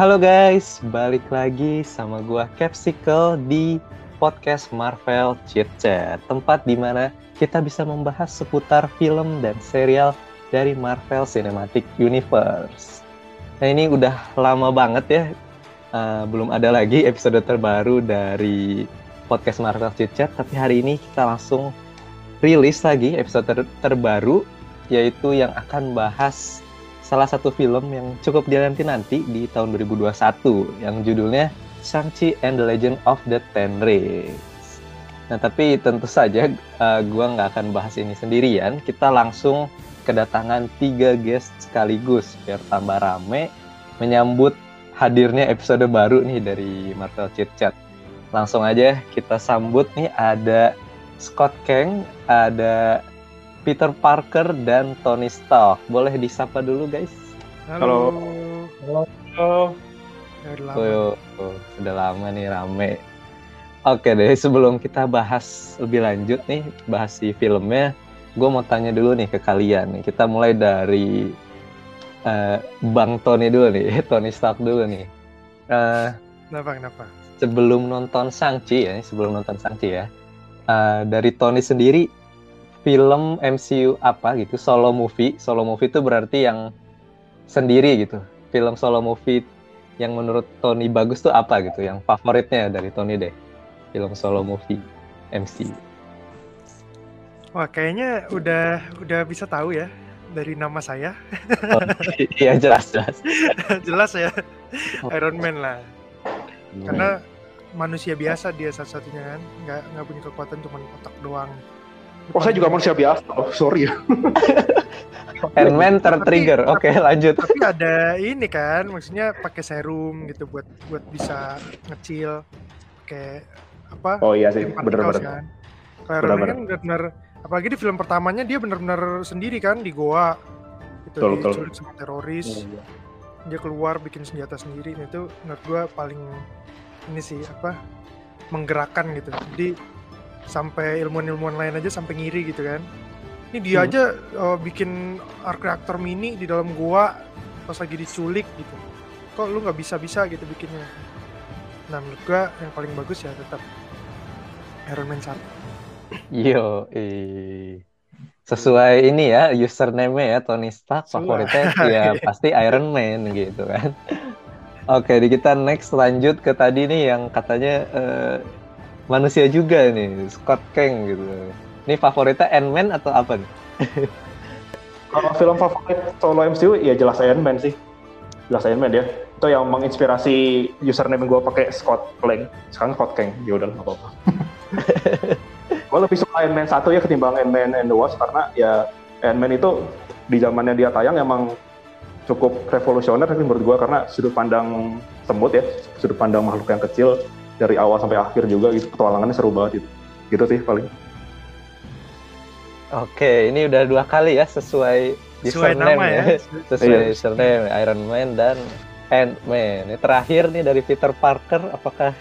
Halo guys, balik lagi sama gua Capsicle di podcast Marvel Chit Chat, tempat di mana kita bisa membahas seputar film dan serial dari Marvel Cinematic Universe. Nah ini udah lama banget ya, uh, belum ada lagi episode terbaru dari podcast Marvel Chit Chat, tapi hari ini kita langsung rilis lagi episode ter terbaru, yaitu yang akan bahas salah satu film yang cukup dinanti-nanti di tahun 2021 yang judulnya Shang-Chi and the Legend of the Ten Rings. Nah, tapi tentu saja uh, gua nggak akan bahas ini sendirian. Kita langsung kedatangan tiga guest sekaligus biar tambah rame menyambut hadirnya episode baru nih dari Marvel Chit Chat. Langsung aja kita sambut nih ada Scott Kang, ada Peter Parker dan Tony Stark. Boleh disapa dulu guys. Halo. Halo. Halo. Udah lama. Oh, oh, sudah lama nih rame. Oke deh, sebelum kita bahas lebih lanjut nih, bahas si filmnya, gue mau tanya dulu nih ke kalian. Nih. Kita mulai dari uh, Bang Tony dulu nih, Tony Stark dulu nih. Uh, kenapa, kenapa? Sebelum nonton Shang-Chi ya, sebelum nonton Shang-Chi ya, uh, dari Tony sendiri, film MCU apa gitu solo movie. Solo movie itu berarti yang sendiri gitu. Film solo movie yang menurut Tony bagus tuh apa gitu yang favoritnya dari Tony deh. Film solo movie MCU wah kayaknya udah udah bisa tahu ya dari nama saya. Oh, iya jelas jelas. Jelas ya. Iron Man lah. Karena manusia biasa dia satu-satunya kan. Nggak nggak punya kekuatan cuma otak doang Oh saya juga manusia biasa, oh, sorry ya. Ant-Man tertrigger. Oke, okay, lanjut. Tapi ada ini kan, maksudnya pakai serum gitu buat buat bisa ngecil kayak apa? Oh iya sih, bener-bener. Kan. Kalau kan benar-benar apalagi di film pertamanya dia benar-benar sendiri kan di goa itu diculik sama teroris. Oh, iya. Dia keluar bikin senjata sendiri nah, itu menurut gua paling ini sih apa? menggerakkan gitu. Jadi sampai ilmuwan-ilmuwan lain aja sampai ngiri gitu kan. Ini dia hmm. aja uh, bikin arc reactor mini di dalam gua pas lagi diculik gitu. Kok lu nggak bisa bisa gitu bikinnya? Nah menurut gua yang paling bagus ya tetap Iron Man 1 yo eh sesuai ini ya username ya Tony Stark favoritnya ya pasti Iron Man gitu kan. Oke, di kita next lanjut ke tadi nih yang katanya uh, manusia juga nih, Scott Kang gitu. Ini favoritnya Ant-Man atau apa nih? Kalau film favorit solo MCU ya jelas Ant-Man sih. Jelas Ant-Man ya. Itu yang menginspirasi username gue pakai Scott Kang. Sekarang Scott Kang. Ya udah nggak apa-apa. gue lebih suka Ant-Man satu ya ketimbang Ant-Man and the Wasp karena ya Ant-Man itu di zamannya dia tayang emang cukup revolusioner menurut gue karena sudut pandang semut ya, sudut pandang makhluk yang kecil dari awal sampai akhir juga gitu petualangannya seru banget gitu gitu sih paling oke ini udah dua kali ya sesuai sesuai nama ya, ya. sesuai iya. username Iron Man dan Ant-Man. Ini terakhir nih dari Peter Parker, apakah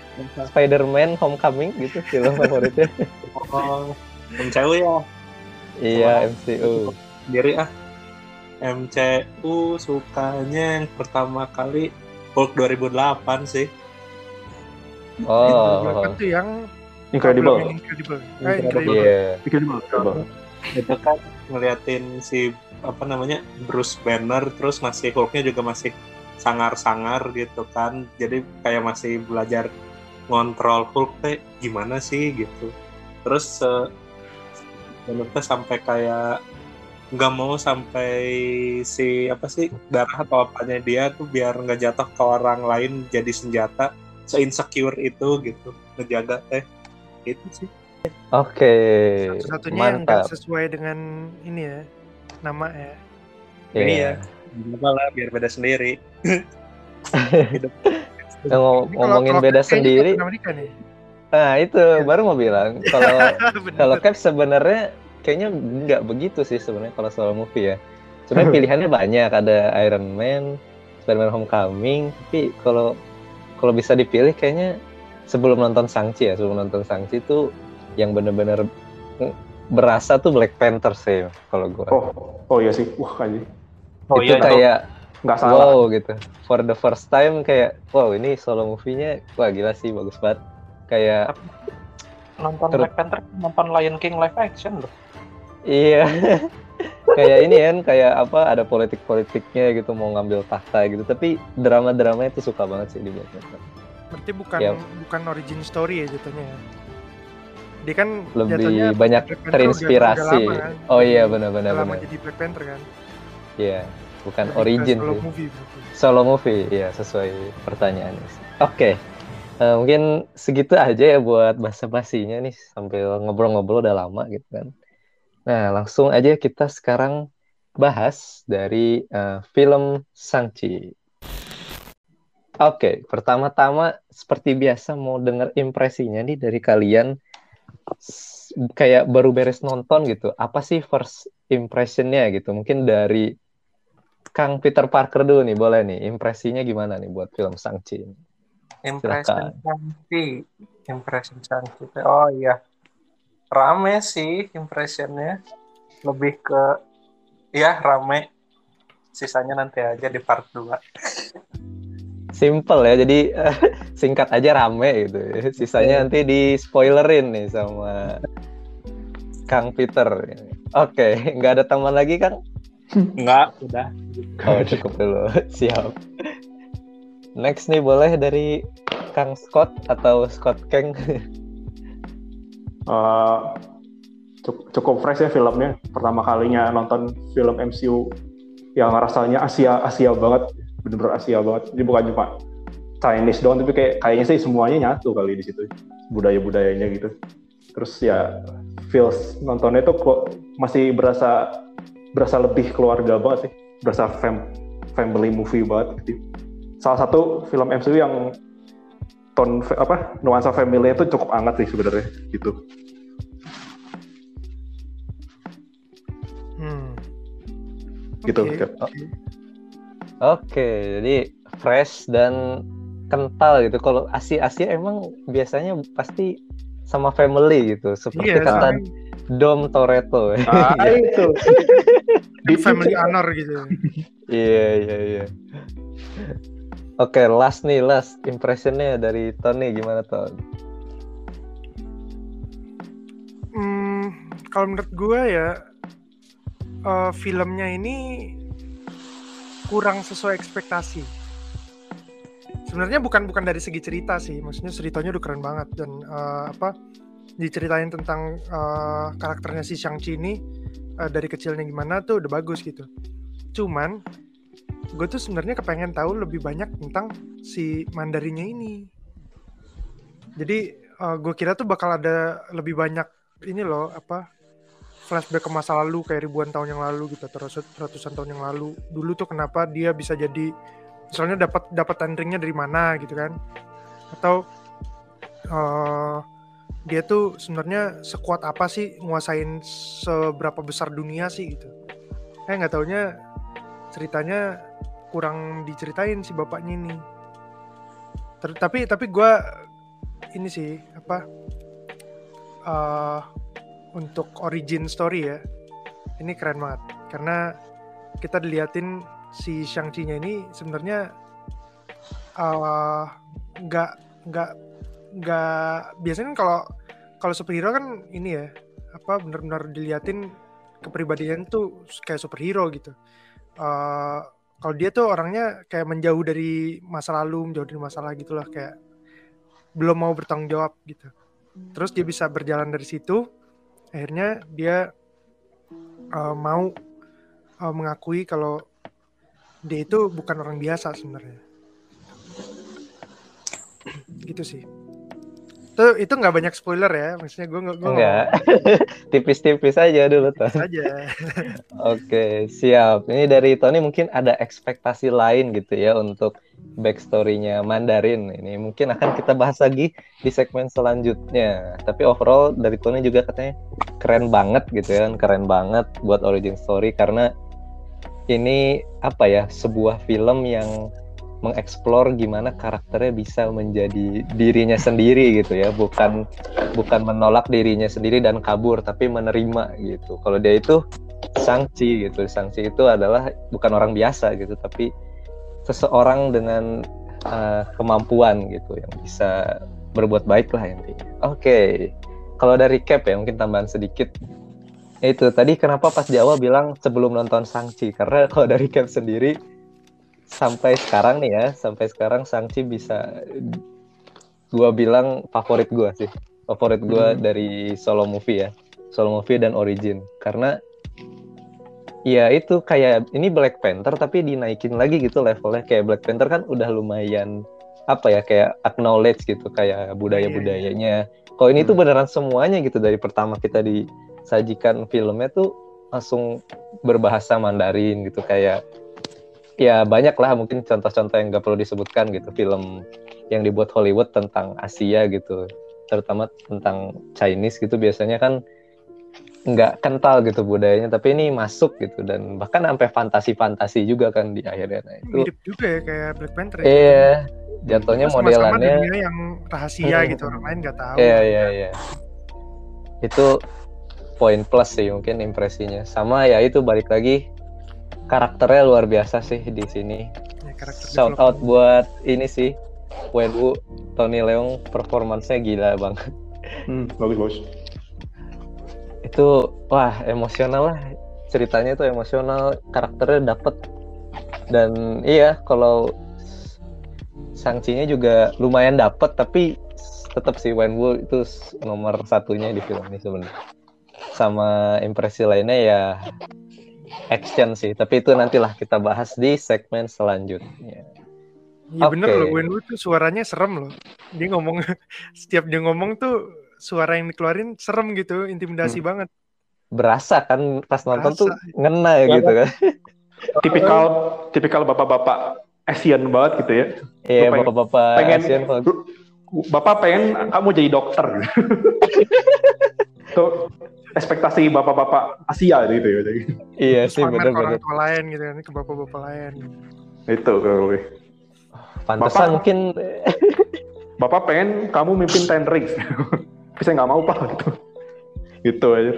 Spider-Man Homecoming gitu film favoritnya? Oh, MCU ya? Iya, MCU. Sendiri ah. MCU sukanya yang pertama kali Hulk 2008 sih. Oh. Itu yang Incredible. Incredible. Ah, Incredible. Yeah. Incredible. Incredible. Itu kan ngeliatin si apa namanya Bruce Banner terus masih Hulknya juga masih sangar-sangar gitu kan jadi kayak masih belajar ngontrol Hulk teh gimana sih gitu terus uh, sampai kayak nggak mau sampai si apa sih darah atau apanya dia tuh biar nggak jatuh ke orang lain jadi senjata se-insecure itu gitu ngejaga teh. Itu sih. Oke okay. satu-satunya yang gak sesuai dengan ini ya nama ya. Yeah. ini ya apa lah biar beda sendiri. Ngom ngomongin beda sendiri nah itu ya. baru mau bilang kalau kalau Cap sebenarnya kayaknya nggak begitu sih sebenarnya kalau soal movie ya. Sebenarnya pilihannya banyak ada Iron Man Spider-Man Homecoming tapi kalau kalau bisa dipilih kayaknya sebelum nonton Sangchi ya sebelum nonton Sangchi itu yang bener-bener berasa tuh Black Panther sih kalau gue oh oh iya sih. Wah kali oh, itu iya, kayak nggak salah. wow gitu. For the first time kayak wow ini solo movie-nya wah gila sih bagus banget. Kayak nonton Black Panther nonton Lion King live action loh. Iya kayak ini kan kayak apa ada politik politiknya gitu mau ngambil tahta gitu tapi drama dramanya itu suka banget sih di Black Panther berarti bukan ya. bukan origin story ya jatuhnya ya dia kan lebih banyak terinspirasi lama, kan? oh iya benar-benar lama benar. jadi Black Panther kan iya bukan jadi origin solo sih. movie solo movie ya sesuai pertanyaannya oke okay. uh, eh, mungkin segitu aja ya buat bahasa basinya nih sambil ngobrol-ngobrol udah lama gitu kan Nah, langsung aja kita sekarang bahas dari uh, film Sangchi. Oke, okay, pertama-tama seperti biasa mau dengar impresinya nih dari kalian kayak baru beres nonton gitu. Apa sih first impressionnya gitu? Mungkin dari Kang Peter Parker dulu nih, boleh nih. Impresinya gimana nih buat film Sangchi? Impression Sangchi. Impression Sangchi. Oh iya rame sih impressionnya. Lebih ke ya rame. Sisanya nanti aja di part 2 simple ya jadi singkat aja rame gitu sisanya iya. nanti di spoilerin nih sama Kang Peter oke okay. nggak ada teman lagi Kang? Nggak udah. Oh cukup dulu. Siap. Next nih boleh dari Kang Scott atau Scott Kang uh, cukup fresh ya filmnya. Pertama kalinya nonton film MCU yang rasanya Asia Asia banget, bener-bener Asia banget. Jadi bukan cuma Chinese doang, tapi kayak kayaknya sih semuanya nyatu kali di situ budaya-budayanya gitu. Terus ya feels nontonnya itu masih berasa berasa lebih keluarga banget sih, berasa fam, family movie banget. Gitu. Salah satu film MCU yang ton apa nuansa family itu cukup hangat sih sebenarnya gitu. Hmm. Gitu. Oke, okay. okay, jadi fresh dan kental gitu. Kalau Asia Asia emang biasanya pasti sama family gitu. Seperti iya, kata. Dom Toretto. Ah, itu. Di family honor gitu. Iya, iya, iya. Oke, okay, last nih, last impressionnya dari Tony gimana Ton? Hmm, kalau menurut gue ya uh, filmnya ini kurang sesuai ekspektasi. Sebenarnya bukan bukan dari segi cerita sih, maksudnya ceritanya udah keren banget dan uh, apa diceritain tentang uh, karakternya si Shang-Chi ini uh, dari kecilnya gimana tuh udah bagus gitu. Cuman gue tuh sebenarnya kepengen tahu lebih banyak tentang si Mandarinya ini. Jadi uh, gue kira tuh bakal ada lebih banyak ini loh apa flashback ke masa lalu kayak ribuan tahun yang lalu gitu terus ratusan tahun yang lalu. Dulu tuh kenapa dia bisa jadi misalnya dapat dapat tendringnya dari mana gitu kan? Atau uh, dia tuh sebenarnya sekuat apa sih nguasain seberapa besar dunia sih gitu. Eh nggak taunya ceritanya kurang diceritain si bapaknya ini. Ter tapi tapi gue ini sih apa uh, untuk origin story ya ini keren banget. Karena kita diliatin si Shang-Chi-nya ini sebenarnya uh, nggak nggak nggak biasanya kan kalau kalau superhero kan ini ya apa benar-benar diliatin kepribadian tuh kayak superhero gitu uh, kalau dia tuh orangnya kayak menjauh dari masa lalu, menjauh dari masalah gitulah kayak belum mau bertanggung jawab gitu. Terus dia bisa berjalan dari situ, akhirnya dia uh, mau uh, mengakui kalau dia itu bukan orang biasa sebenarnya. gitu sih itu itu nggak banyak spoiler ya maksudnya gue nggak nggak. tipis-tipis aja dulu tuh aja. Oke siap. Ini dari Tony mungkin ada ekspektasi lain gitu ya untuk backstorynya Mandarin. Ini mungkin akan kita bahas lagi di segmen selanjutnya. Tapi overall dari Tony juga katanya keren banget gitu ya keren banget buat origin story karena ini apa ya sebuah film yang mengeksplor gimana karakternya bisa menjadi dirinya sendiri gitu ya bukan bukan menolak dirinya sendiri dan kabur tapi menerima gitu kalau dia itu sangci gitu sangci itu adalah bukan orang biasa gitu tapi seseorang dengan uh, kemampuan gitu yang bisa berbuat baik lah intinya. Oke, okay. kalau dari Cap ya mungkin tambahan sedikit. Itu tadi kenapa pas di awal bilang sebelum nonton Sangchi karena kalau dari Cap sendiri sampai sekarang nih ya, sampai sekarang Sangchi bisa gua bilang favorit gua sih. Favorit gua hmm. dari solo movie ya. Solo movie dan origin karena ya itu kayak ini Black Panther tapi dinaikin lagi gitu levelnya kayak Black Panther kan udah lumayan apa ya kayak acknowledge gitu kayak budaya budayanya kalau ini hmm. tuh beneran semuanya gitu dari pertama kita disajikan filmnya tuh langsung berbahasa Mandarin gitu kayak ya banyak lah mungkin contoh-contoh yang gak perlu disebutkan gitu. Film yang dibuat Hollywood tentang Asia gitu terutama tentang Chinese gitu biasanya kan nggak kental gitu budayanya tapi ini masuk gitu. Dan bahkan sampai fantasi-fantasi juga kan di akhirnya. Nah, itu hidup juga ya kayak Black Panther ya. iya jatuhnya Sama modelannya dunia yang rahasia hmm. gitu orang lain nggak tahu. Iya iya iya. Itu poin plus sih mungkin impresinya. Sama ya itu balik lagi karakternya luar biasa sih di sini. Ya, shout out buat ini sih Wenwu Tony Leung performancenya gila banget. Hmm, bagus bagus. Itu wah emosional lah. Ceritanya itu emosional karakternya dapet. Dan iya kalau sanksinya juga lumayan dapet tapi tetap si Wenwu itu nomor satunya di film ini sebenarnya. Sama impresi lainnya ya action sih tapi itu nantilah kita bahas di segmen selanjutnya Iya okay. bener loh, Wenwu tuh suaranya serem loh. Dia ngomong, setiap dia ngomong tuh suara yang dikeluarin serem gitu, intimidasi hmm. banget. Berasa kan pas nonton Berasa. tuh ngena ya gitu kan. tipikal tipikal bapak-bapak Asian banget gitu ya. Iya, bapak-bapak pengen, Asian Bapak pengen kamu jadi dokter. tuh ekspektasi bapak-bapak Asia gitu ya. Iya sih benar-benar. Ke orang tua lain gitu kan, ke bapak-bapak lain. Itu kalau Pantesan mungkin Bapak pengen kamu mimpin Ten Rings. Bisa nggak mau pak gitu. Gitu aja.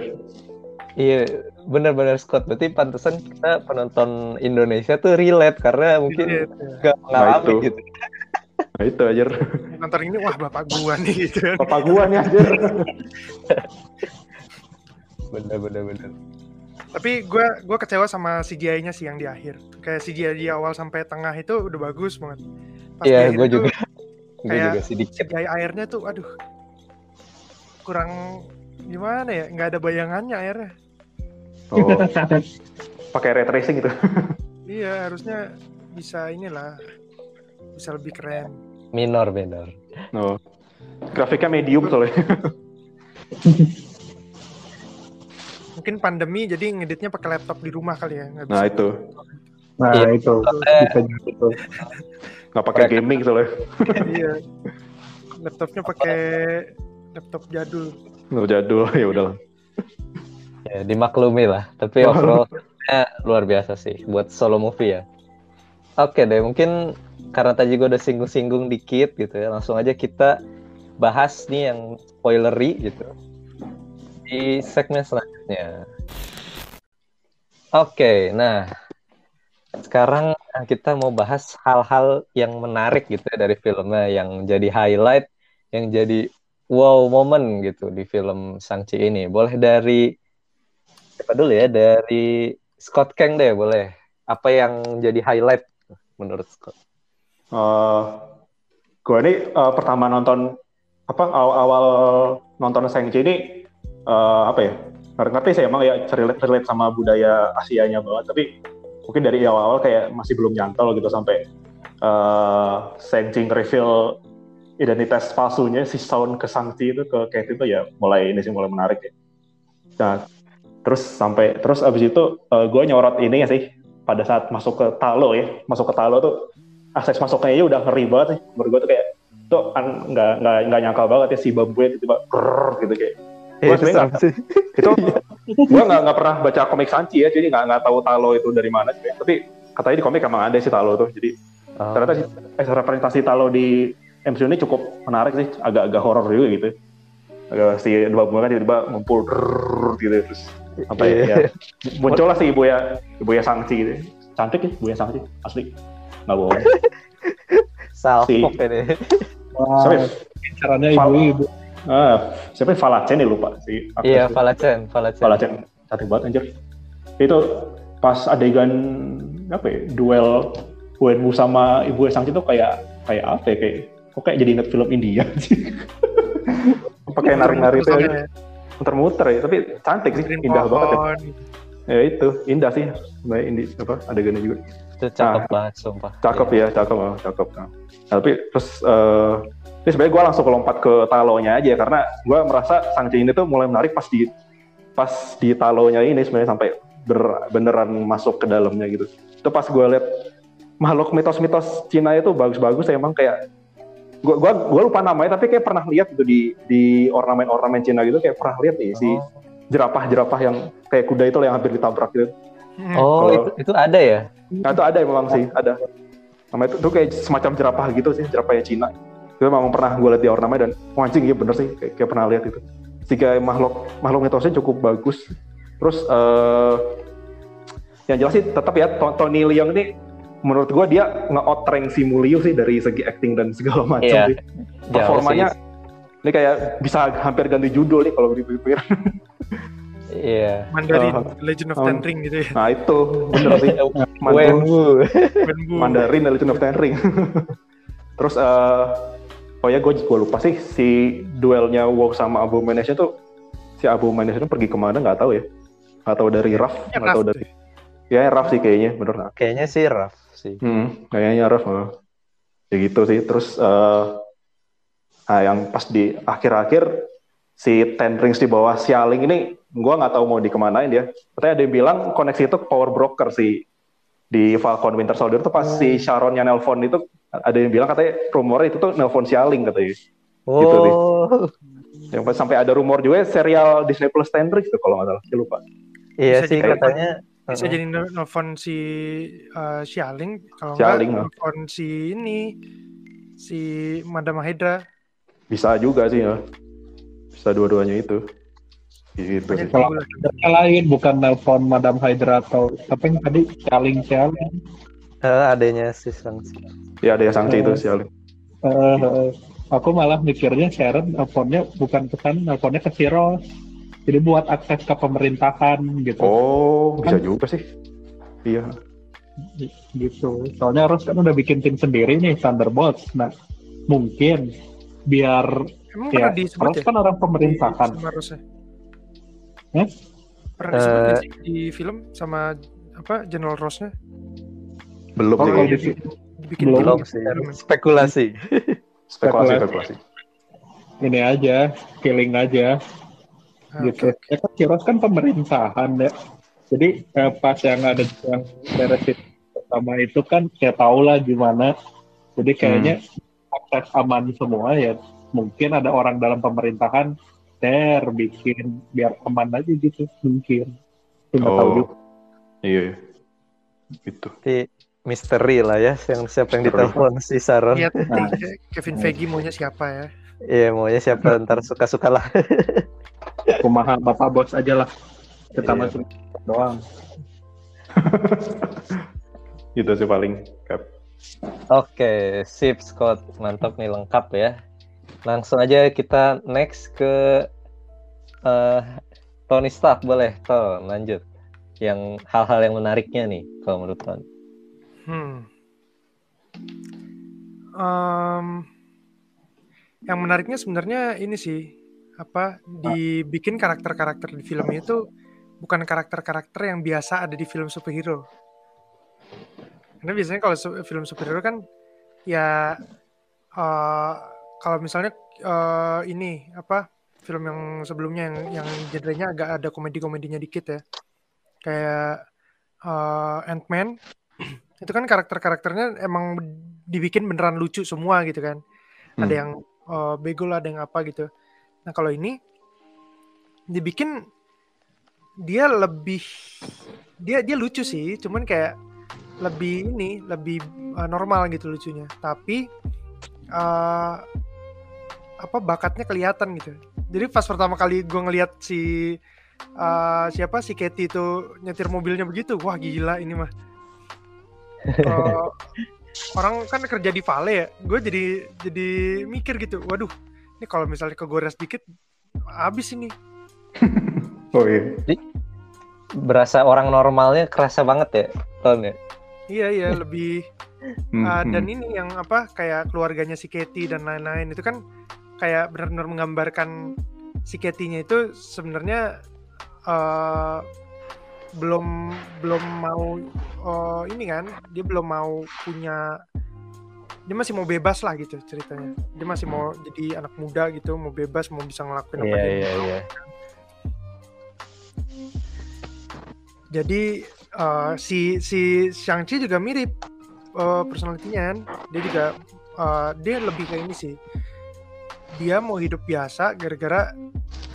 Iya, benar-benar Scott. Berarti pantesan kita penonton Indonesia tuh relate karena mungkin nggak mengalami nah, gitu. Nah itu aja. Nonton ini wah bapak gua nih gitu. Bapak gua nih aja. bener bener bener. Tapi gue gua kecewa sama CGI-nya sih yang di akhir. Kayak CGI di awal sampai tengah itu udah bagus banget. Iya, gue juga. Gue juga sedikit. CGI airnya tuh, aduh, kurang gimana ya? Nggak ada bayangannya airnya. Oh, pakai ray tracing gitu. iya, harusnya bisa inilah, bisa lebih keren. Minor, minor. Oh, grafiknya medium soalnya. Mungkin pandemi jadi ngeditnya pakai laptop di rumah kali ya. nah itu. Nah iya. itu. Bisa gitu nggak pakai gaming soalnya iya laptopnya pakai laptop jadul laptop jadul ya udah ya dimaklumi lah tapi overall luar biasa sih buat solo movie ya oke deh mungkin karena tadi gue udah singgung-singgung dikit gitu ya langsung aja kita bahas nih yang spoilery gitu. Di segmen selanjutnya. Oke nah sekarang kita mau bahas hal-hal yang menarik gitu ya dari filmnya yang jadi highlight yang jadi wow moment gitu di film Sangchi ini. Boleh dari siapa dulu ya? Dari Scott Kang deh boleh. Apa yang jadi highlight menurut Scott? Uh, eh, gue ini uh, pertama nonton apa awal-awal nonton Shang-Chi ini uh, apa ya ngerti sih emang ya relate, relate sama budaya Asia-nya banget tapi mungkin dari awal-awal kayak masih belum nyantol gitu sampai uh, Shang-Chi reveal identitas palsunya si Sound ke Shang-Chi itu ke Kate itu ya mulai ini sih mulai menarik ya. Nah, terus sampai terus abis itu uh, gue nyorot ini ya sih pada saat masuk ke Talo ya, masuk ke Talo tuh akses masuknya ya udah ngeri banget sih. Menurut gue tuh kayak tuh nggak nggak nggak nyangka banget ya si bambu tiba-tiba gitu kayak Gue sebenarnya sih. itu gue nggak nggak pernah baca komik Sanchi ya, jadi nggak nggak tahu Talo itu dari mana sih. Tapi katanya di komik emang ada sih Talo tuh. Jadi oh. ternyata sih eh, representasi Talo di MCU ini cukup menarik sih, agak-agak horor juga gitu. Agak si dua bunga kan tiba-tiba ngumpul gitu terus apa ya, ya muncullah si ibu ya ibu ya Sangchi gitu. Cantik ya ibu ya Sangchi asli. Nggak bohong. Salfok Si- ini. Siapa ya? caranya ibu-ibu. Ah, siapa ya? Valacen ya lupa si Iya, itu. Valacen, Valacen. Valacen cantik banget anjir. Itu pas adegan apa ya? Duel Wenwu sama Ibu Sang itu kayak kayak apa ya? Kayak kok kayak jadi inget film India sih. Pakai nari-nari itu muter-muter ya, tapi cantik sih, indah banget ya. Ya itu, indah sih. Sebenarnya indi apa adegannya juga. Itu cakep Nah, banget, sumpah. Cakep Iya. ya, cakep, oh, cakep. Nah, tapi terus eh ini sebenarnya gue langsung lompat ke talonya aja karena gue merasa Sang ini tuh mulai menarik pas di pas di talonya ini sebenarnya sampai ber- beneran masuk ke dalamnya gitu. Itu pas gue liat makhluk mitos-mitos Cina itu bagus-bagus emang kayak gua gua gua lupa namanya tapi kayak pernah lihat gitu di di ornamen-ornamen Cina gitu kayak pernah lihat nih si jerapah-jerapah yang kayak kuda itu yang hampir ditabrak gitu. Hmm. Oh, Kalau- itu, itu ada ya? Nah itu ada memang sih, ada. Nama itu, itu kayak semacam jerapah gitu sih, jerapahnya Cina. Itu memang pernah gue lihat di ornamen dan wah anjing iya bener sih, kayak, kayak pernah lihat itu. Jika makhluk makhluk mitosnya cukup bagus. Terus eh yang jelas sih tetap ya To- Tony Leung ini menurut gue dia nge-outrang si Mulio sih dari segi acting dan segala macam Iya. sih. Performanya ini kayak bisa hampir ganti judul nih kalau dipikir. Iya. Mandarin, Oh. Legend of Oh. Ten Ring gitu ya. Nah itu bener sih. Mandarin. Wenwu. Mandarin dan Legend of Ten Ring. Terus eh oh ya gue gue lupa sih si duelnya WoW sama Abomination tuh si Abomination pergi ke mana nggak tahu ya. Nggak tahu dari Raf, Ya, nggak tahu Raf dari ya Raf sih kayaknya bener. Kayaknya sih rough sih. Hmm, kayaknya Raf. oh. Ya gitu sih. Terus eh nah yang pas di akhir-akhir si Ten Rings di bawah Xialing ini gue nggak tahu mau dikemanain dia. Katanya ada yang bilang koneksi itu ke power broker si di Falcon Winter Soldier tuh pas si Sharonnya nelpon itu ada yang bilang katanya rumornya itu tuh nelpon Xialing katanya. Gitu. Oh, Yang pas sampai ada rumor juga serial Disney Plus Ten Rings tuh kalau nggak salah, saya lupa. iya Bisa sih katanya. Bisa uh-uh. jadi nel- nelfon si uh, Xialing kalau nggak nelfon si ini si Madam Hydra. Bisa juga sih ya. Bisa dua-duanya itu. Gitu Kalau lain bukan nelpon Madam Hydra atau apa yang tadi caling caling. Eh, adanya si Shang-Chi. Ya ada yang sangsi itu Eh. Xialing. Eh, eh, aku malah mikirnya Sharon nelponnya bukan ke sana, nelponnya ke Siro. Jadi buat akses ke pemerintahan gitu. Oh, bisa juga sih. Iya. gitu. Soalnya Ross kan udah bikin tim sendiri nih Thunderbolts. Nah, mungkin biar Emang ya pernah Ross ya? kan orang pemerintahan. Di? Pernah disebut Eh. nggak sih di film sama apa General Ross-nya? Belum Oh, kayaknya. di- Dibikin Belum Belum film. sih. Spekulasi. Spekulasi, spekulasi. ini aja, killing aja Ah, gitu. Ya kan si Ross kan pemerintahan ya. Jadi eh, pas yang ada yang beresin pertama itu kan ya tau lah gimana. Jadi kayaknya akses aman semua ya. Mungkin ada orang dalam pemerintahan ter bikin biar aman aja gitu mungkin. Nggak tahu Oh. juga. Iya. iya. Gitu. Tapi misteri lah ya yang siapa yang ditelepon si Sharon. Lihat Nah. Kevin Feige maunya siapa ya? Iya, maunya siapa ntar suka-suka lah. Kumaha bapak bos aja lah. Kita Iya. masuk doang. Gitu sih paling. Cap. Oke, sip Scott. Mantap nih lengkap ya. Langsung aja kita next ke eh, Tony Stark boleh, Ton, lanjut. Yang hal-hal yang menariknya nih kalau menurut Ton. Hmm. Em, yang menariknya sebenarnya ini sih apa dibikin karakter-karakter di film itu bukan karakter-karakter yang biasa ada di film superhero. Karena biasanya kalau su- film superhero kan ya eh, kalau misalnya eh, ini apa film yang sebelumnya yang yang genrenya agak ada komedi-komedinya dikit ya. Kayak eh, Ant-Man itu kan karakter-karakternya emang dibikin beneran lucu semua gitu kan. Ada Hmm. yang eh, bego lah, ada yang apa gitu. Nah kalau ini dibikin dia lebih dia dia lucu sih, cuman kayak lebih ini lebih eh, normal gitu lucunya. Tapi eh, apa bakatnya kelihatan gitu. Jadi pas pertama kali gue ngeliat si eh, siapa si Katie itu nyetir mobilnya begitu, wah gila ini mah. Eh, orang kan kerja di Vale ya gue jadi jadi mikir gitu waduh ini kalau misalnya kegores dikit habis ini oh iya Jadi, berasa orang normalnya kerasa banget ya Ton ya iya iya lebih uh, dan hmm. ini yang apa kayak keluarganya si Katie dan lain-lain itu kan kayak benar-benar menggambarkan si Katie-nya itu sebenarnya uh, belum belum mau uh, ini kan dia belum mau punya dia masih mau bebas lah gitu ceritanya dia masih mau jadi anak muda gitu mau bebas mau bisa ngelakuin apa iya dia iya mau. iya jadi uh, si si Shang-Chi juga mirip uh, personalitinya kan. dia juga uh, dia lebih kayak ini sih. Dia mau hidup biasa gara-gara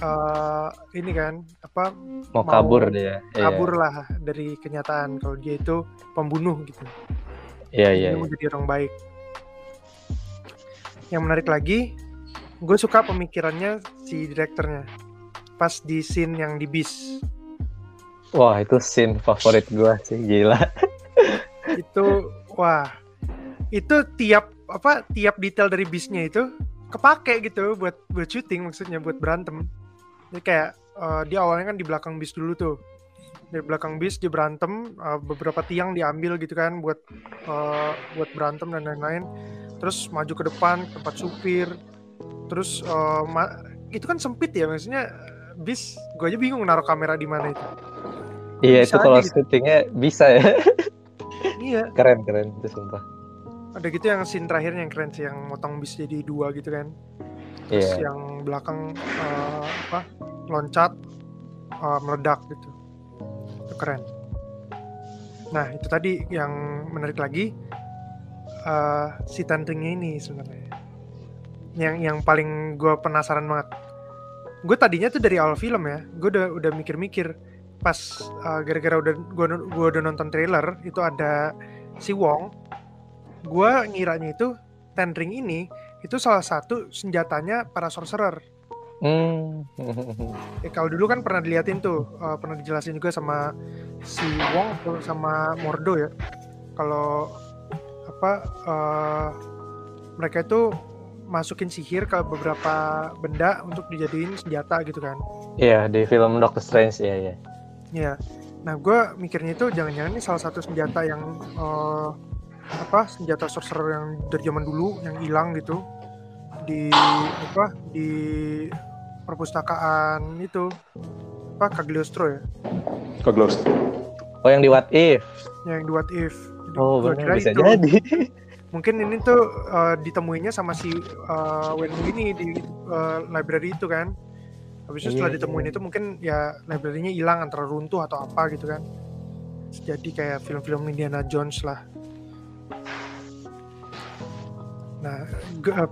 uh, ini kan apa mau Mau kabur dia. Iya. kabur lah dari kenyataan kalau dia itu pembunuh gitu. Iya iya dia iya. mau jadi orang baik. Yang menarik lagi gue suka pemikirannya si direkturnya. Pas di scene yang di bis wah itu scene favorit gua sih gila. Itu wah. Itu tiap apa tiap detail dari bisnya itu kepake gitu buat buat syuting maksudnya buat berantem. Jadi kayak eh, dia awalnya kan di belakang bis dulu tuh. Di belakang bis dia berantem eh, beberapa tiang diambil gitu kan buat eh, buat berantem dan lain-lain. Terus maju ke depan tempat supir. Terus ma- itu kan sempit ya maksudnya bis gue aja bingung naruh kamera di mana itu iya itu kalau gitu. syutingnya bisa ya. Iya. Keren keren itu sumpah. Ada gitu yang scene terakhirnya yang keren sih yang motong bis jadi dua gitu kan. Terus iya. yang belakang eh, apa loncat eh, meledak gitu. Itu keren. Nah itu tadi yang menarik lagi eh, si tantringnya ini sebenarnya. Yang yang paling gue penasaran banget. Gue tadinya tuh dari awal film ya gue udah udah mikir-mikir pas eh, gara-gara udah gue gua udah nonton trailer itu ada si Wong gue ngiranya itu Ten Ring ini itu salah satu senjatanya para sorcerer. Hmm. Ya, kalau dulu kan pernah diliatin tuh, eh, pernah dijelasin juga sama si Wong atau sama Mordo ya. Kalau apa eh, mereka itu masukin sihir ke beberapa benda untuk dijadiin senjata gitu kan. Iya di film Doctor Strange ya ya. Ya. Nah, gue mikirnya itu jangan-jangan ini salah satu senjata yang eh, apa senjata sorcerer yang dari zaman dulu yang hilang gitu di apa di perpustakaan itu apa Cagliostro ya Glows. Oh yang di What If. yang di What If. Jadi Oh benar bisa itu. jadi. Mungkin ini tuh eh, ditemuinya sama si eh, Wenwu ini di eh, library itu kan. Habis itu setelah Iya, ditemuin iya. itu mungkin ya library-nya hilang antara runtuh atau apa gitu kan. Jadi kayak film-film Indiana Jones lah. Nah,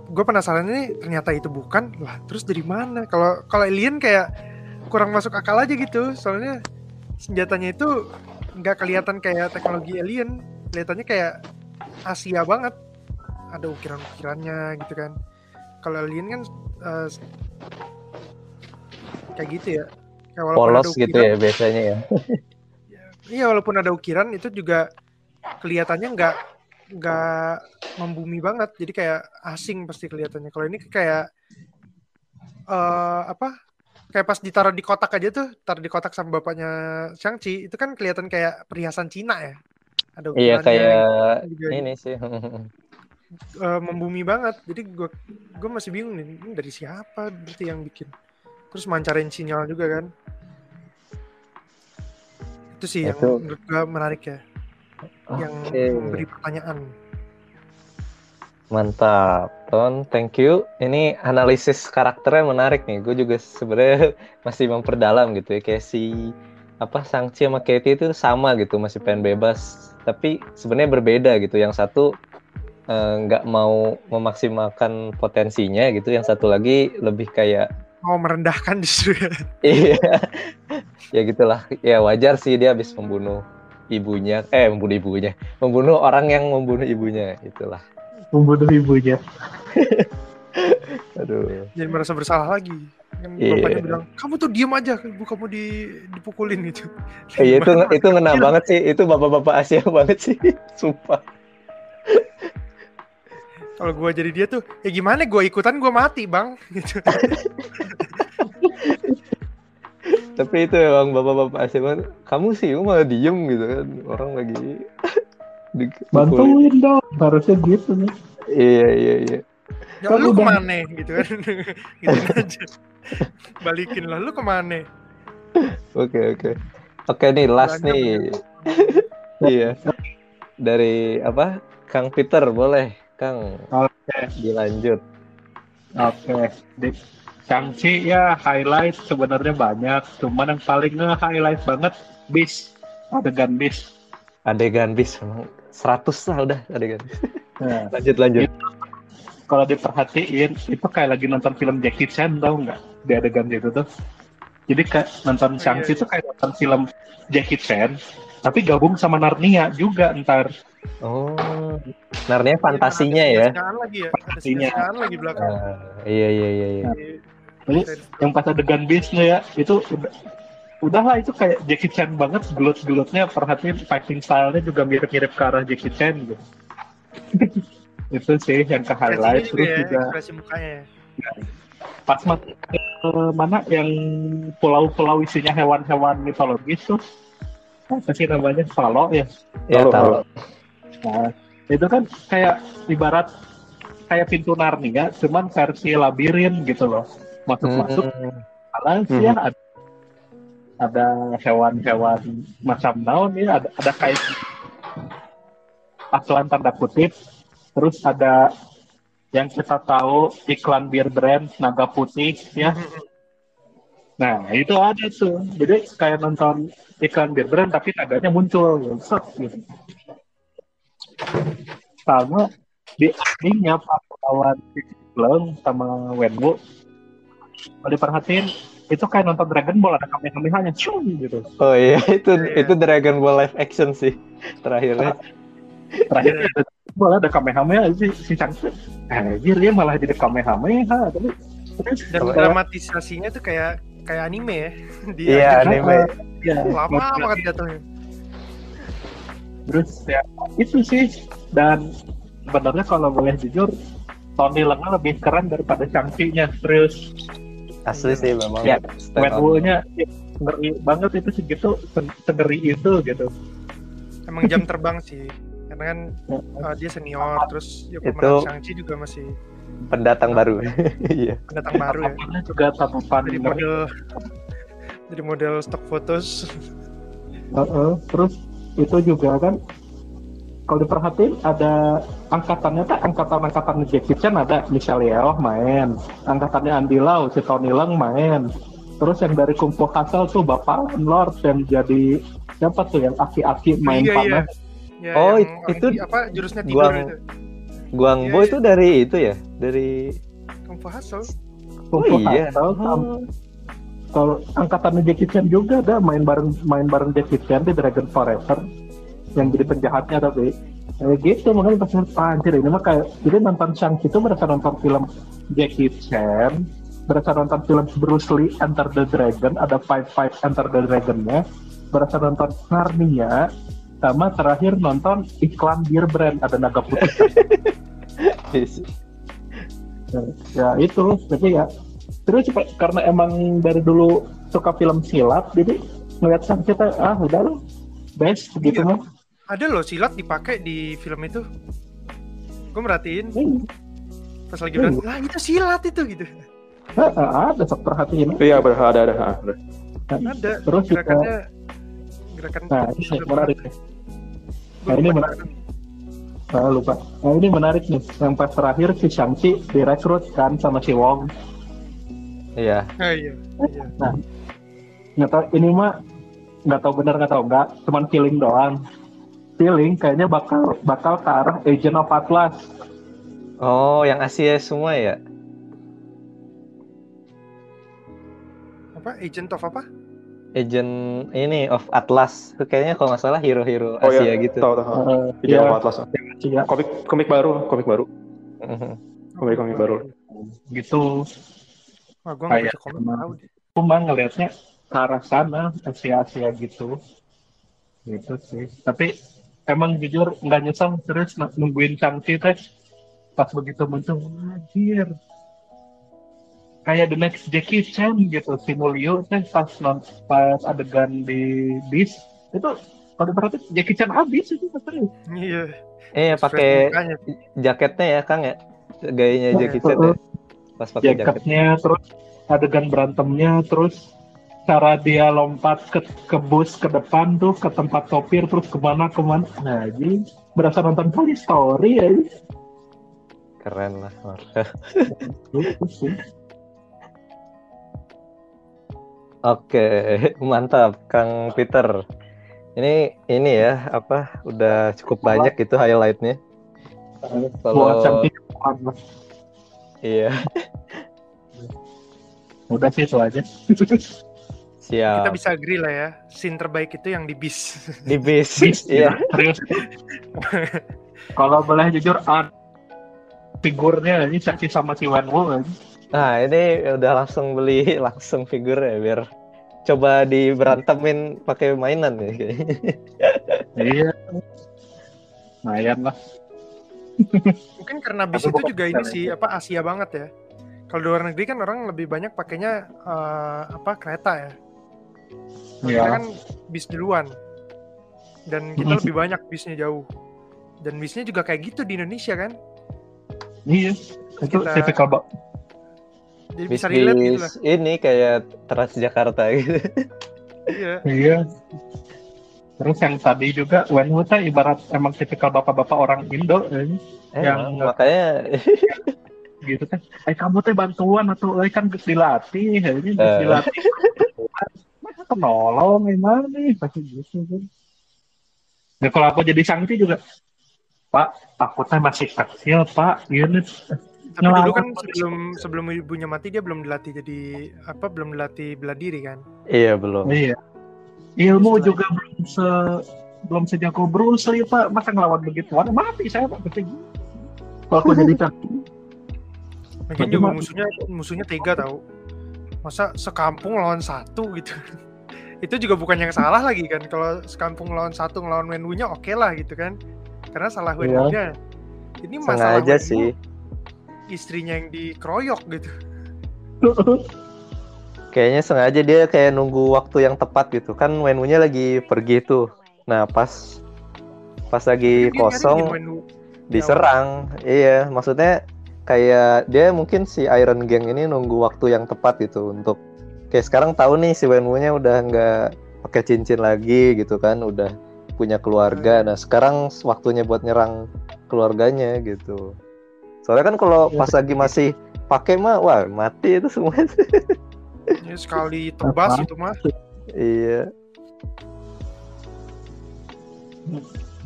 gue penasaran ini ternyata itu bukan lah. Terus dari mana? Kalau kalau alien kayak kurang masuk akal aja gitu. Soalnya senjatanya itu nggak kelihatan kayak teknologi alien. Kelihatannya kayak Asia banget. Ada ukiran-ukirannya gitu kan. Kalau alien kan eh, kayak gitu ya. Kayak walaupun Polos gitu ukiran- ya biasanya ya. Iya walaupun ada ukiran itu juga kelihatannya nggak nggak membumi banget. Jadi kayak asing pasti kelihatannya. Kalau ini kayak eh apa kayak pas ditaruh di kotak aja tuh taruh di kotak sama bapaknya Shang-Chi itu kan kelihatan kayak perhiasan Cina ya. Ada Iya kayak juga ini sih. eh, membumi banget. Jadi gue gue masih bingung nih ini dari siapa? Berarti yang bikin terus mancarin sinyal juga kan itu sih yang Itu- menurut gue menarik ya yang Oke. memberi pertanyaan Mantap, Ton. Thank you. Ini analisis karakternya menarik nih. Gue juga sebenarnya masih memperdalam gitu ya. Kayak si apa Sangchi sama Katie itu sama gitu, masih pengen bebas. Tapi sebenarnya berbeda gitu. Yang satu eh, nggak mau memaksimalkan potensinya gitu. Yang satu lagi lebih kayak mau merendahkan justru ya. iya, ya gitulah. Ya wajar sih dia habis membunuh ibunya, eh membunuh ibunya, membunuh orang yang membunuh ibunya. Itulah. membunuh ibunya. Aduh. jadi merasa bersalah lagi kan Iya. bapaknya bilang kamu tuh diem aja ibu kamu di dipukulin gitu Iya itu itu ngena banget sih itu bapak-bapak Asia banget sih sumpah kalau gue jadi dia tuh ya gimana gue ikutan gue mati bang. Gitu. Tapi itu emang bapak-bapak SMA kamu sih malah diem gitu kan. Orang lagi bantuin dong. Harusnya gitu nih. Iya iya iya. Ya lu ke mana gitu kan. Gitu aja. Balikin lah lu ke mana? Oke oke. Oke nih last nih. iya. Dari apa? Kang Peter boleh Kang oke okay. dilanjut oke okay. Shang-Chi ya highlight sebenarnya banyak, cuman yang paling nge-highlight banget bis, adegan bis. Adegan bis memang 100 lah udah adegan. Nah, lanjut lanjut. Kalau diperhatiin itu kayak lagi nonton film Jackie Chan tau nggak di adegan itu tuh. Jadi kayak nonton oh, Shang-Chi itu iya. kayak nonton film Jackie Chan, tapi gabung sama Narnia juga ntar. Oh, Narnia fantasinya ya? Lagi ya. Fantasinya. lagi belakang. Uh, iya iya iya. iya. Nah, ini yang pas adegan bisnya ya itu udah udahlah itu kayak Jackie Chan banget gelut-gelutnya perhatiin fighting stylenya juga mirip-mirip ke arah Jackie Chan gitu itu sih yang ke highlight terus ya, juga mukanya ya. pas mana yang pulau-pulau isinya hewan-hewan mitologis tuh apa sih namanya? Falo ya? Ya nah itu kan kayak ibarat kayak pintu Narnia cuman versi labirin gitu loh. Masuk-masuk hmm. sih ya hmm. ada ada hewan-hewan macam daun ya ada ada kayak aklan tanda kutip. Terus ada yang kita tahu iklan bir brand naga putih ya nah itu ada tuh jadi kayak nonton iklan bir brand tapi naganya muncul set gitu sama di akhirnya pas lawan film sama Wenwu kalau diperhatiin itu kayak nonton Dragon Ball ada kamehameha yang cung gitu. Oh iya itu yeah. itu Dragon Ball live action sih terakhirnya. Terakhirnya ada Ball ada kamehameha si si Changsu. Anjir dia malah jadi kamehameha tapi terus dan dramatisasinya tuh kayak kayak anime ya. Dia iya anime. Iya. Lama banget jatuhnya. Terus ya itu sih. Dan sebenarnya kalau boleh jujur Tony Lenga lebih keren daripada Changchi-nya serius. Asli sih memang. Ya Wetwool-nya ya, ngeri banget itu segitu sengeri itu gitu. Emang jam terbang sih. Karena kan uh, dia senior terus ya itu Shang-Chi juga masih pendatang baru iya pendatang baru ya juga tatapan jadi model jadi model stock fotos uh -uh. terus itu juga kan kalau diperhatiin ada angkatannya tak angkatan-angkatan Jackie Chan ada Michelle Yeoh main, angkatannya Andy Lau, si Tony Leung main. Terus yang dari Kung Fu Hustle tuh Bapak Lord yang jadi siapa tuh yang aki-aki main iya, panas. Iya. Ya, oh itu apa jurusnya tidur Guang, itu. Guangbo itu dari itu ya dari Kung Fu Hustle. Kung Fu oh, iya. Hustle. Oh. Kalau angkatannya Jackie Chan juga ada main bareng main bareng Jackie Chan di Dragon Forever yang jadi penjahatnya tapi kayak gitu makanya pas ah, anjir ini mah kayak jadi nonton Shang itu merasa nonton film Jackie Chan berasa nonton film Bruce Lee Enter the Dragon ada Five Five Enter the Dragonnya berasa nonton Narnia sama terakhir nonton iklan beer brand ada naga putih ya, ya itu tapi ya. Terus karena emang dari dulu suka film silat jadi ngeliat sang kita ah udah loh best gitu iya. mah ada loh silat dipakai di film itu. Gue merhatiin. Hmm. pas lagi hmm. lah itu silat itu gitu. Ada ada sok perhatiin. Iya ada ada ada. Ada ada. terus gerakannya gerakan nah ini menarik. nah ini menarik Nah, lupa. Nah ini menarik nih. Yang pas terakhir si Shang-Chi direkrut kan sama si Wong. Iya. Oh, iya. iya. Nah, nggak tahu ini mah nggak tahu benar nggak tahu nggak, cuman feeling doang feeling kayaknya bakal bakal ke arah Agent of Atlas. Oh, yang Asia semua ya? Apa? Agent of apa? Agent ini of Atlas. Kayaknya kalau nggak salah hero-hero oh, Asia iya. gitu. Tahu tahu. Uh, Agent iya. of Atlas. Iya. Komik komik baru, komik baru. Uh-huh. Komik komik baru. Gitu. Wah, gua nggak komik tahu deh. Cuma ngelihatnya ke arah sana Asia-Asia gitu. Gitu sih. Tapi emang jujur nggak nyesel terus nungguin Changchi teh pas begitu muncul anjir kayak the next Jackie Chan gitu si Mulyo teh pas non pas adegan di bis itu kalau berarti Jackie Chan habis itu katanya Iya. Eh pakai jaketnya ya Kang ya. Gayanya Jackie Chan ya. Pas pakai jaket. jaketnya terus adegan berantemnya terus cara dia lompat ke ke bus ke depan tuh ke tempat sopir terus ke mana ke mana nah jadi berasa nonton Toy Story ya Keren lah Oke, mantap Kang Peter. Ini ini ya apa udah cukup banyak gitu highlightnya. buat Kalau iya udah sih itu aja siap Kita bisa agree lah ya. Scene terbaik itu yang di bis. di bis. Iya. serius kalau boleh jujur art figurnya ini saksi sama si Wenwu kan. Nah ini udah langsung beli langsung figur ya biar coba diberantemin pakai mainan ya. kayaknya. iya lumayan lah Mungkin karena bis itu juga ini sih apa Asia banget ya. Kalau di luar negeri kan orang lebih banyak pakainya eh, apa kereta ya. Kita Iya. kan bis duluan. Dan kita Hmm. lebih banyak bisnya jauh. Dan bisnya juga kayak gitu di Indonesia kan. iya itu Kita- tipikal Jadi bisa relate gitu lah. Bis ini kayak Transjakarta gitu. Iya. iya terus yang tadi juga teh ibarat emang tipikal bapak-bapak orang Indo eh, Emang, Yang- makanya gitu kan eh kamu teh bantuan atau eh kan dilatih eh, ini Eh. dilatih masa penolong gimana nih pasti gitu kan nah kalau aku jadi sangti juga Pak, aku teh masih kecil, Pak. Gini, Tapi dulu kan sebelum sebelum ibunya mati dia belum dilatih jadi apa belum dilatih bela diri kan. iya belum. Iya. Ilmu juga belum se belum sejago Bruce Lee, Pak. Masa ngelawan begitu? Wah, mati saya, Pak. Gitu. Kalau aku jadi sangti. Mungkin juga musuhnya musuhnya tega tahu. Masa sekampung lawan satu gitu. itu juga bukan yang salah lagi kan. Kalau sekampung lawan satu ngelawan Wenwu-nya oke lah gitu kan. Karena salah Iya. Wenwu-nya. Ini masalah Sengaja Wenwu, sih. Istrinya yang dikeroyok gitu. Kayaknya sengaja dia kayak nunggu waktu yang tepat gitu. Kan Wenwu-nya lagi pergi tuh. Nah, pas pas lagi Dia kosong diserang. Iya, maksudnya kayak dia mungkin si Iron Gang ini nunggu waktu yang tepat gitu untuk kayak sekarang tahu nih si Wenwu-nya udah nggak pakai cincin lagi gitu kan, udah punya keluarga. Nah, sekarang waktunya buat nyerang keluarganya gitu. Soalnya kan kalau pas lagi masih pakai mah wah mati itu semua. Ya, sekali tebas Apa? itu mah. iya.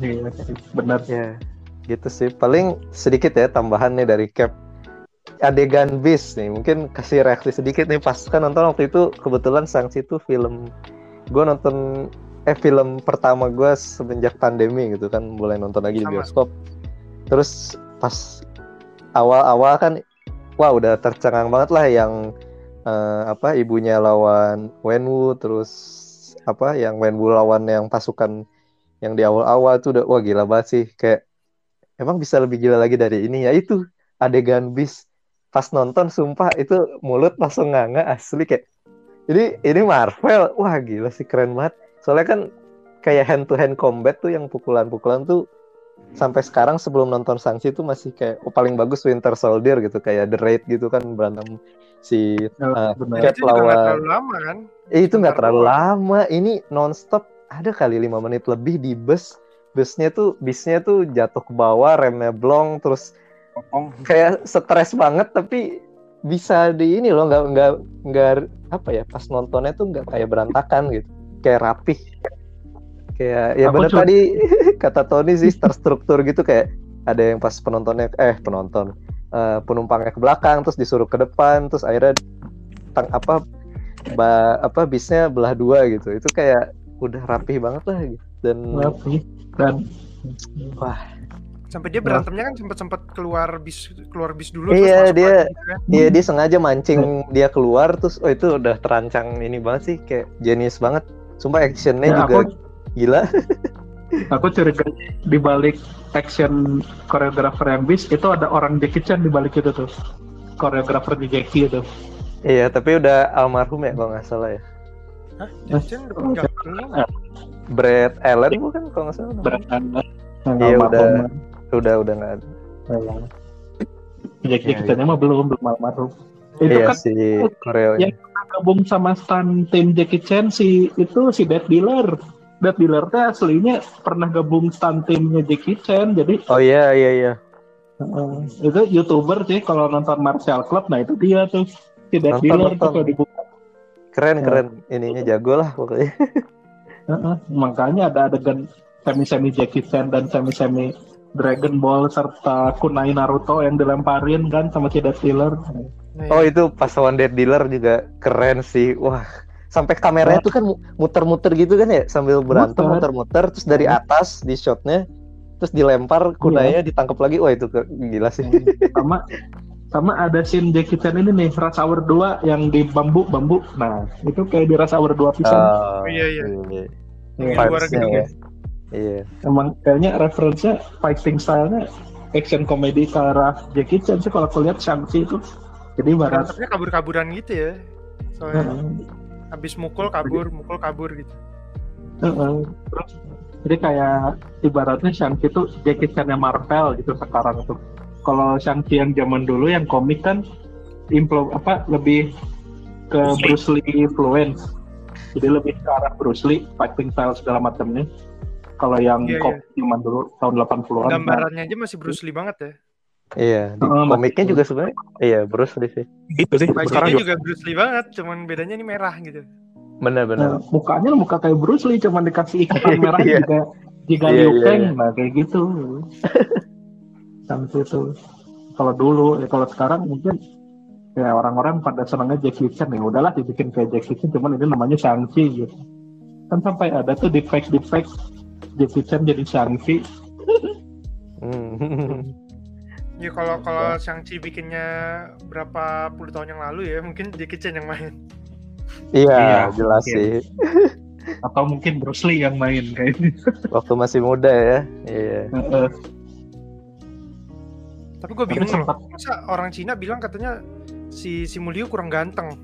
Iya, benar. Ya, gitu sih. Paling sedikit ya tambahan nih dari Cap. Adegan bis nih, mungkin kasih reaksi sedikit nih pas kan nonton waktu itu kebetulan sanksi itu film gue nonton eh film pertama gue semenjak pandemi gitu kan mulai nonton lagi di Sama. bioskop. Terus pas awal-awal kan wah udah tercengang banget lah yang eh, apa ibunya lawan Wenwu terus apa yang Wenwu lawan yang pasukan yang di awal-awal tuh udah wah gila banget sih. Kayak emang bisa lebih gila lagi dari ini? Ya itu adegan bis. Pas nonton sumpah itu mulut langsung nganga asli kayak ini ini Marvel. Wah gila sih keren banget. Soalnya kan kayak hand to hand combat tuh yang pukulan-pukulan tuh sampai sekarang sebelum nonton sanksi tuh masih kayak oh, paling bagus Winter Soldier gitu kayak The Raid gitu kan berantem si Ya, Ah. Dan Cap itu lawan- terlalu lama kan. Eh, itu nggak terlalu lama. Ini nonstop ada kali lima menit lebih di bus. Busnya tuh bisnya tuh jatuh ke bawah, remnya blong, terus kayak stres banget tapi bisa di ini loh nggak nggak nggak apa ya pas nontonnya tuh nggak kayak berantakan gitu kayak rapih ya bener cuma- tadi kata Tony sih terstruktur gitu kayak ada yang pas penontonnya eh penonton eh, penumpangnya ke belakang terus disuruh ke depan terus akhirnya tang apa ba, apa bisnya belah dua gitu itu kayak udah rapih banget lah gitu. dan Rapi. Dan Sampai dia berantemnya kan sempat-sempat keluar bis keluar bis dulu Iya, masuk dia- lagi kan. Iya dia sengaja mancing dia keluar terus oh itu udah terancang ini banget sih kayak jenius banget. Sumpah actionnya Ya, juga aku gila. aku curiga di balik action koreografer yang bis itu ada orang Jackie Chan di balik itu tuh. Koreografer di Jackie itu. Iya tapi udah almarhum ya kalau nggak salah ya. Hah? Jackie Chan udah? Brad Allen bukan kalau nggak salah. Brad Allen. Iya udah. Udah udah nggak ada. Jackie Iya, Chan mah belum belum almarhum. Itu iya kan si Koreo yang gabung sama stan tim Jackie Chan si itu si Dead Dealer Dead Dealer teh aslinya pernah gabung stan timnya Jackie Chan jadi oh iya iya iya uh, itu youtuber sih kalau nonton Martial Club nah itu dia tuh si Dead Nonton, Dealer tuh nonton. kalau dibuka keren Ya. keren ininya jago lah pokoknya Uh-uh. makanya ada adegan semi-semi Jackie Chan dan semi-semi Dragon Ball serta kunai Naruto yang dilemparin kan sama si Dead Dealer. Nih, oh itu pas lawan Dead Dealer juga keren sih wah sampai kameranya tuh kan mu- muter-muter gitu kan ya sambil berantem Muter. muter-muter terus dari atas di shotnya terus dilempar kunainya ditangkap lagi wah itu ke- gila sih sama sama ada scene Jackie Chan ini nih Rush Hour 2 yang di bambu bambu. Nah, itu kayak di Rush Hour 2 pisan. Oh, iya, iya. iya. Yang Iya. luar gitu ya. Iya. Emang kayaknya referensinya fighting style-nya action komedi ke arah Jackie Chan sih kalau aku lihat Shang-Chi itu. Jadi barat kabur-kaburan gitu ya. Soalnya Heeh. Habis mukul kabur, mukul kabur gitu. Heeh. Terus jadi kayak ibaratnya Shang-Chi itu Jackie Chan yang Marvel gitu sekarang tuh. Kalau Shang-Chi yang zaman dulu yang komik kan implo apa lebih ke Bruce Lee influence. Jadi lebih ke arah Bruce Lee, fighting style segala macamnya. Kalau yang Iya, komik zaman dulu tahun 80-an. nah, Gambarannya aja masih Bruce Lee banget ya. Iya, di Heeh, komiknya juga sebenarnya iya Bruce Lee sih. Gitu sih. Bajunya Sekarang juga Bruce Lee banget, cuman bedanya ini merah gitu. Benar-benar. Nah, mukanya muka kayak Bruce Lee cuman dikasih ikatan merah Iya. juga juga Iya, Liu iya, Kang iya. nah kayak gitu Shang-Chi itu kalau dulu ya kalau sekarang mungkin ya orang-orang pada senangnya Jackie Chan ya udahlah dibikin kayak Jackie Chan cuman ini namanya Shang-Chi gitu kan sampai ada tuh di fake di fake Jackie Chan jadi Shang-Chi Hmm. Ya kalau kalau Shang-Chi bikinnya berapa puluh tahun yang lalu ya, mungkin Jackie Chan yang main. Iya, Iya, jelas mungkin. sih. atau mungkin Bruce Lee yang main kayaknya Waktu masih muda ya. Iya. Heeh. Tapi gue Tapi bingung loh, sempat- masa orang Cina bilang katanya si si Mulyo kurang ganteng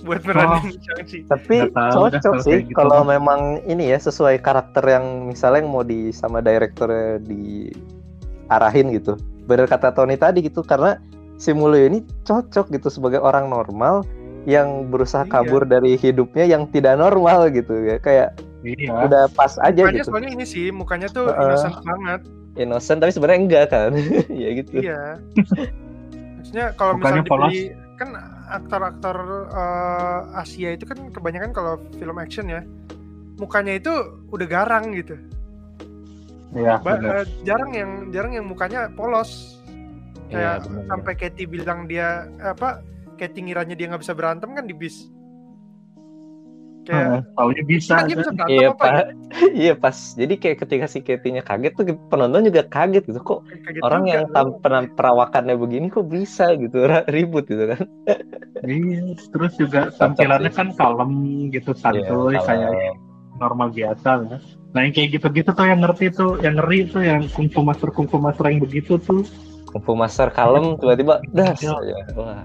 buat meranin Shang-Chi. Tapi tahu cocok kalau sih gitu. kalau memang ini ya sesuai karakter yang misalnya yang mau di sama direkturnya diarahin gitu. Bener kata Tony tadi gitu karena si Mulyo ini cocok gitu sebagai orang normal yang berusaha Iya. kabur dari hidupnya yang tidak normal gitu ya kayak iya udah pas aja Mukanya gitu soalnya ini sih, mukanya tuh Heeh. innocent banget. innocent tapi sebenarnya enggak kan ya gitu Iya. Maksudnya kalau misalnya dibeli kan aktor-aktor eh, Asia itu kan kebanyakan kalau film action ya mukanya itu udah garang gitu. Iya Ba- benar eh, jarang yang jarang yang mukanya polos. Iya, Kayak benar. sampai Katy bilang dia apa Katy ngiranya dia nggak bisa berantem kan di bis. Kayak Heeh, taunya bisa kan dia bisa berantem iya apa pak iya pas jadi kayak ketika si Katie-nya kaget tuh penonton juga kaget gitu kok ya? Kaget orang juga. yang tam- pernah perawakannya begini kok bisa gitu ribut gitu kan Iya, terus juga tampilannya kan kalem gitu, santuy, Iya, kayak normal biasa ya. Nah yang kayak gitu-gitu tuh yang ngerti tuh, yang ngeri tuh yang kungfu master kungfu master yang begitu tuh. Kungfu Master kalem tiba-tiba das Iya. aja. Wah,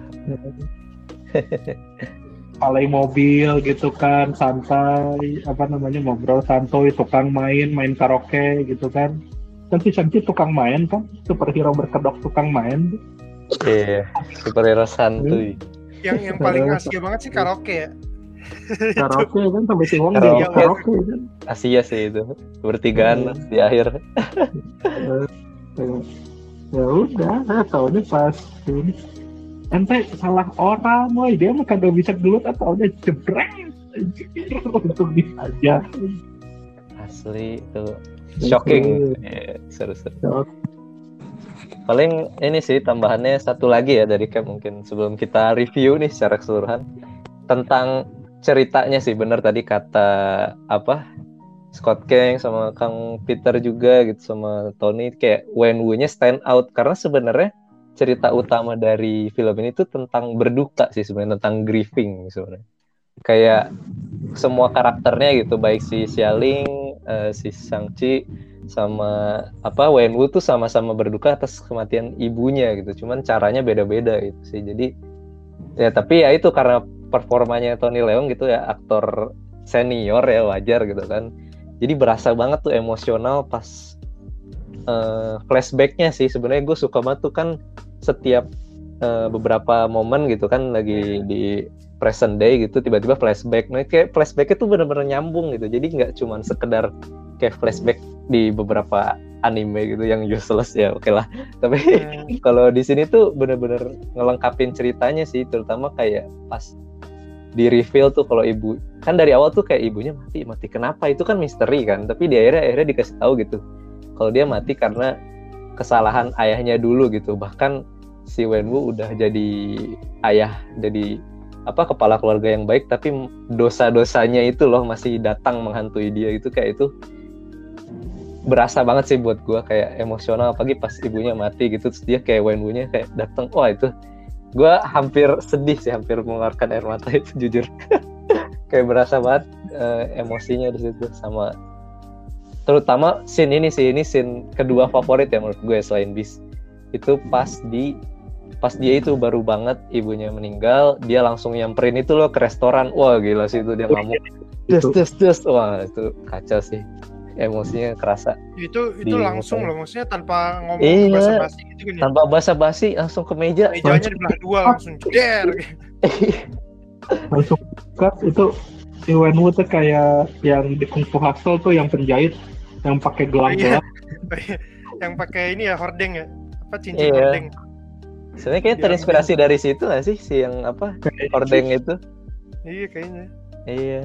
Palai mobil gitu kan, santai, apa namanya ngobrol santuy, tukang main, main karaoke gitu kan. Si Shang-Chi tukang main kan, superhero berkedok tukang main. iya, superhero santuy. yang yang paling Asia banget sih karaoke ya. Karaoke kan sampai si Wong Karaoke. jadi karaoke kan. Asia sih itu. Bertigaan di akhir. Eh, ya udah saya taunya pas ini ente salah orang woi dia mah kagak bisa gelut atau udah jebret anjir, untuk diajak Asli itu shocking. Iya, seru-seru. Paling ini sih tambahannya satu lagi ya dari Cap mungkin sebelum kita review nih secara keseluruhan tentang ceritanya sih bener tadi kata apa Scott Kang sama Kang Peter juga gitu sama Tony kayak Wenwu-nya stand out. Karena sebenarnya cerita utama dari film ini tuh tentang berduka sih sebenarnya tentang grieving sebenarnya. Kayak semua karakternya gitu baik si Xialing, eh, si Shang-Chi sama apa Wenwu tuh sama-sama berduka atas kematian ibunya gitu. Cuman caranya beda-beda gitu sih. Jadi ya tapi ya itu karena performanya Tony Leung gitu ya aktor senior ya wajar gitu kan. Jadi berasa banget tuh emosional pas uh, flashbacknya sih. Sebenarnya gue suka banget tuh kan setiap uh, beberapa momen gitu kan lagi di present day gitu tiba-tiba flashback. Nah kayak flashback itu bener-bener nyambung gitu. Jadi nggak cuma sekedar kayak flashback di beberapa anime gitu yang useless ya oke okay lah. Tapi hmm. kalau di sini tuh bener-bener ngelengkapin ceritanya sih terutama kayak pas di reveal tuh kalau ibu kan dari awal tuh kayak ibunya mati mati kenapa? Itu kan misteri kan tapi di akhirnya akhirnya dikasih tahu gitu. Kalau dia mati karena kesalahan ayahnya dulu gitu. Bahkan si Wenwu udah jadi ayah jadi apa kepala keluarga yang baik tapi dosa-dosanya itu loh masih datang menghantui dia. Itu kayak itu berasa banget sih buat gue kayak emosional pagi pas ibunya mati gitu terus dia kayak Wenwu-nya kayak datang wah itu gue hampir sedih sih hampir mengeluarkan air mata itu jujur. Kayak berasa banget uh, emosinya di situ sama terutama scene ini sih ini scene kedua favorit ya menurut gue selain bis. Itu pas di pas dia itu baru banget ibunya meninggal dia langsung nyamperin itu loh ke restoran. Wah gila sih itu dia ngamuk. Des des des wah itu kacau sih emosinya kerasa itu itu langsung loh maksudnya tanpa ngomong iya, basa basi gitu kan ya? tanpa basa basi langsung ke meja mejanya dibelah dua langsung jeder langsung cut itu si Wenwu tuh kayak yang di Kung Fu Hustle tuh yang penjahit yang pakai gelang-gelang yang pakai ini ya hordeng ya apa cincin iya. hordeng Sebenarnya kayaknya terinspirasi ya, dari situ gak sih si yang apa hordeng itu? Iya kayaknya. Iya.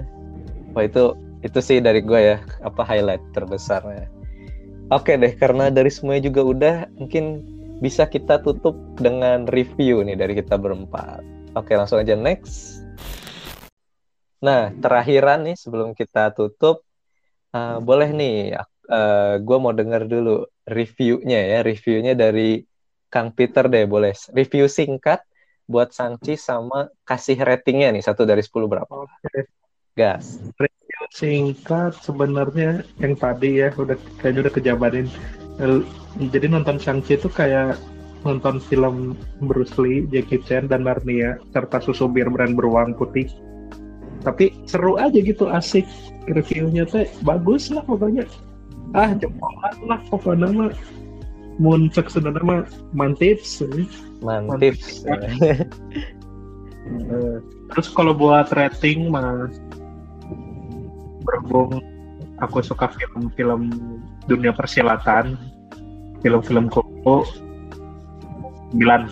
Wah itu itu sih dari gue ya apa highlight terbesarnya. Oke deh karena dari semuanya juga udah mungkin bisa kita tutup dengan review nih dari kita berempat. Oke langsung aja next. Nah terakhiran nih sebelum kita tutup uh, boleh nih uh, eh, gue mau denger dulu reviewnya ya reviewnya dari Kang Peter deh boleh review singkat buat Sanchi sama kasih ratingnya nih satu dari sepuluh berapa? Oke. Gas. Singkat sebenarnya yang tadi ya udah kayaknya udah kejabarin. Jadi nonton Shang-Chi itu kayak nonton film Bruce Lee, Jackie Chan, dan Narnia serta susu bir brand beruang putih. Tapi seru aja gitu, asik. Reviewnya teh bagus lah pokoknya. Ah, jempolan lah pokoknya mah mun cek sebenarnya mah mantips mantips terus kalau buat rating mah berhubung aku suka film-film dunia persilatan film-film koko sembilan.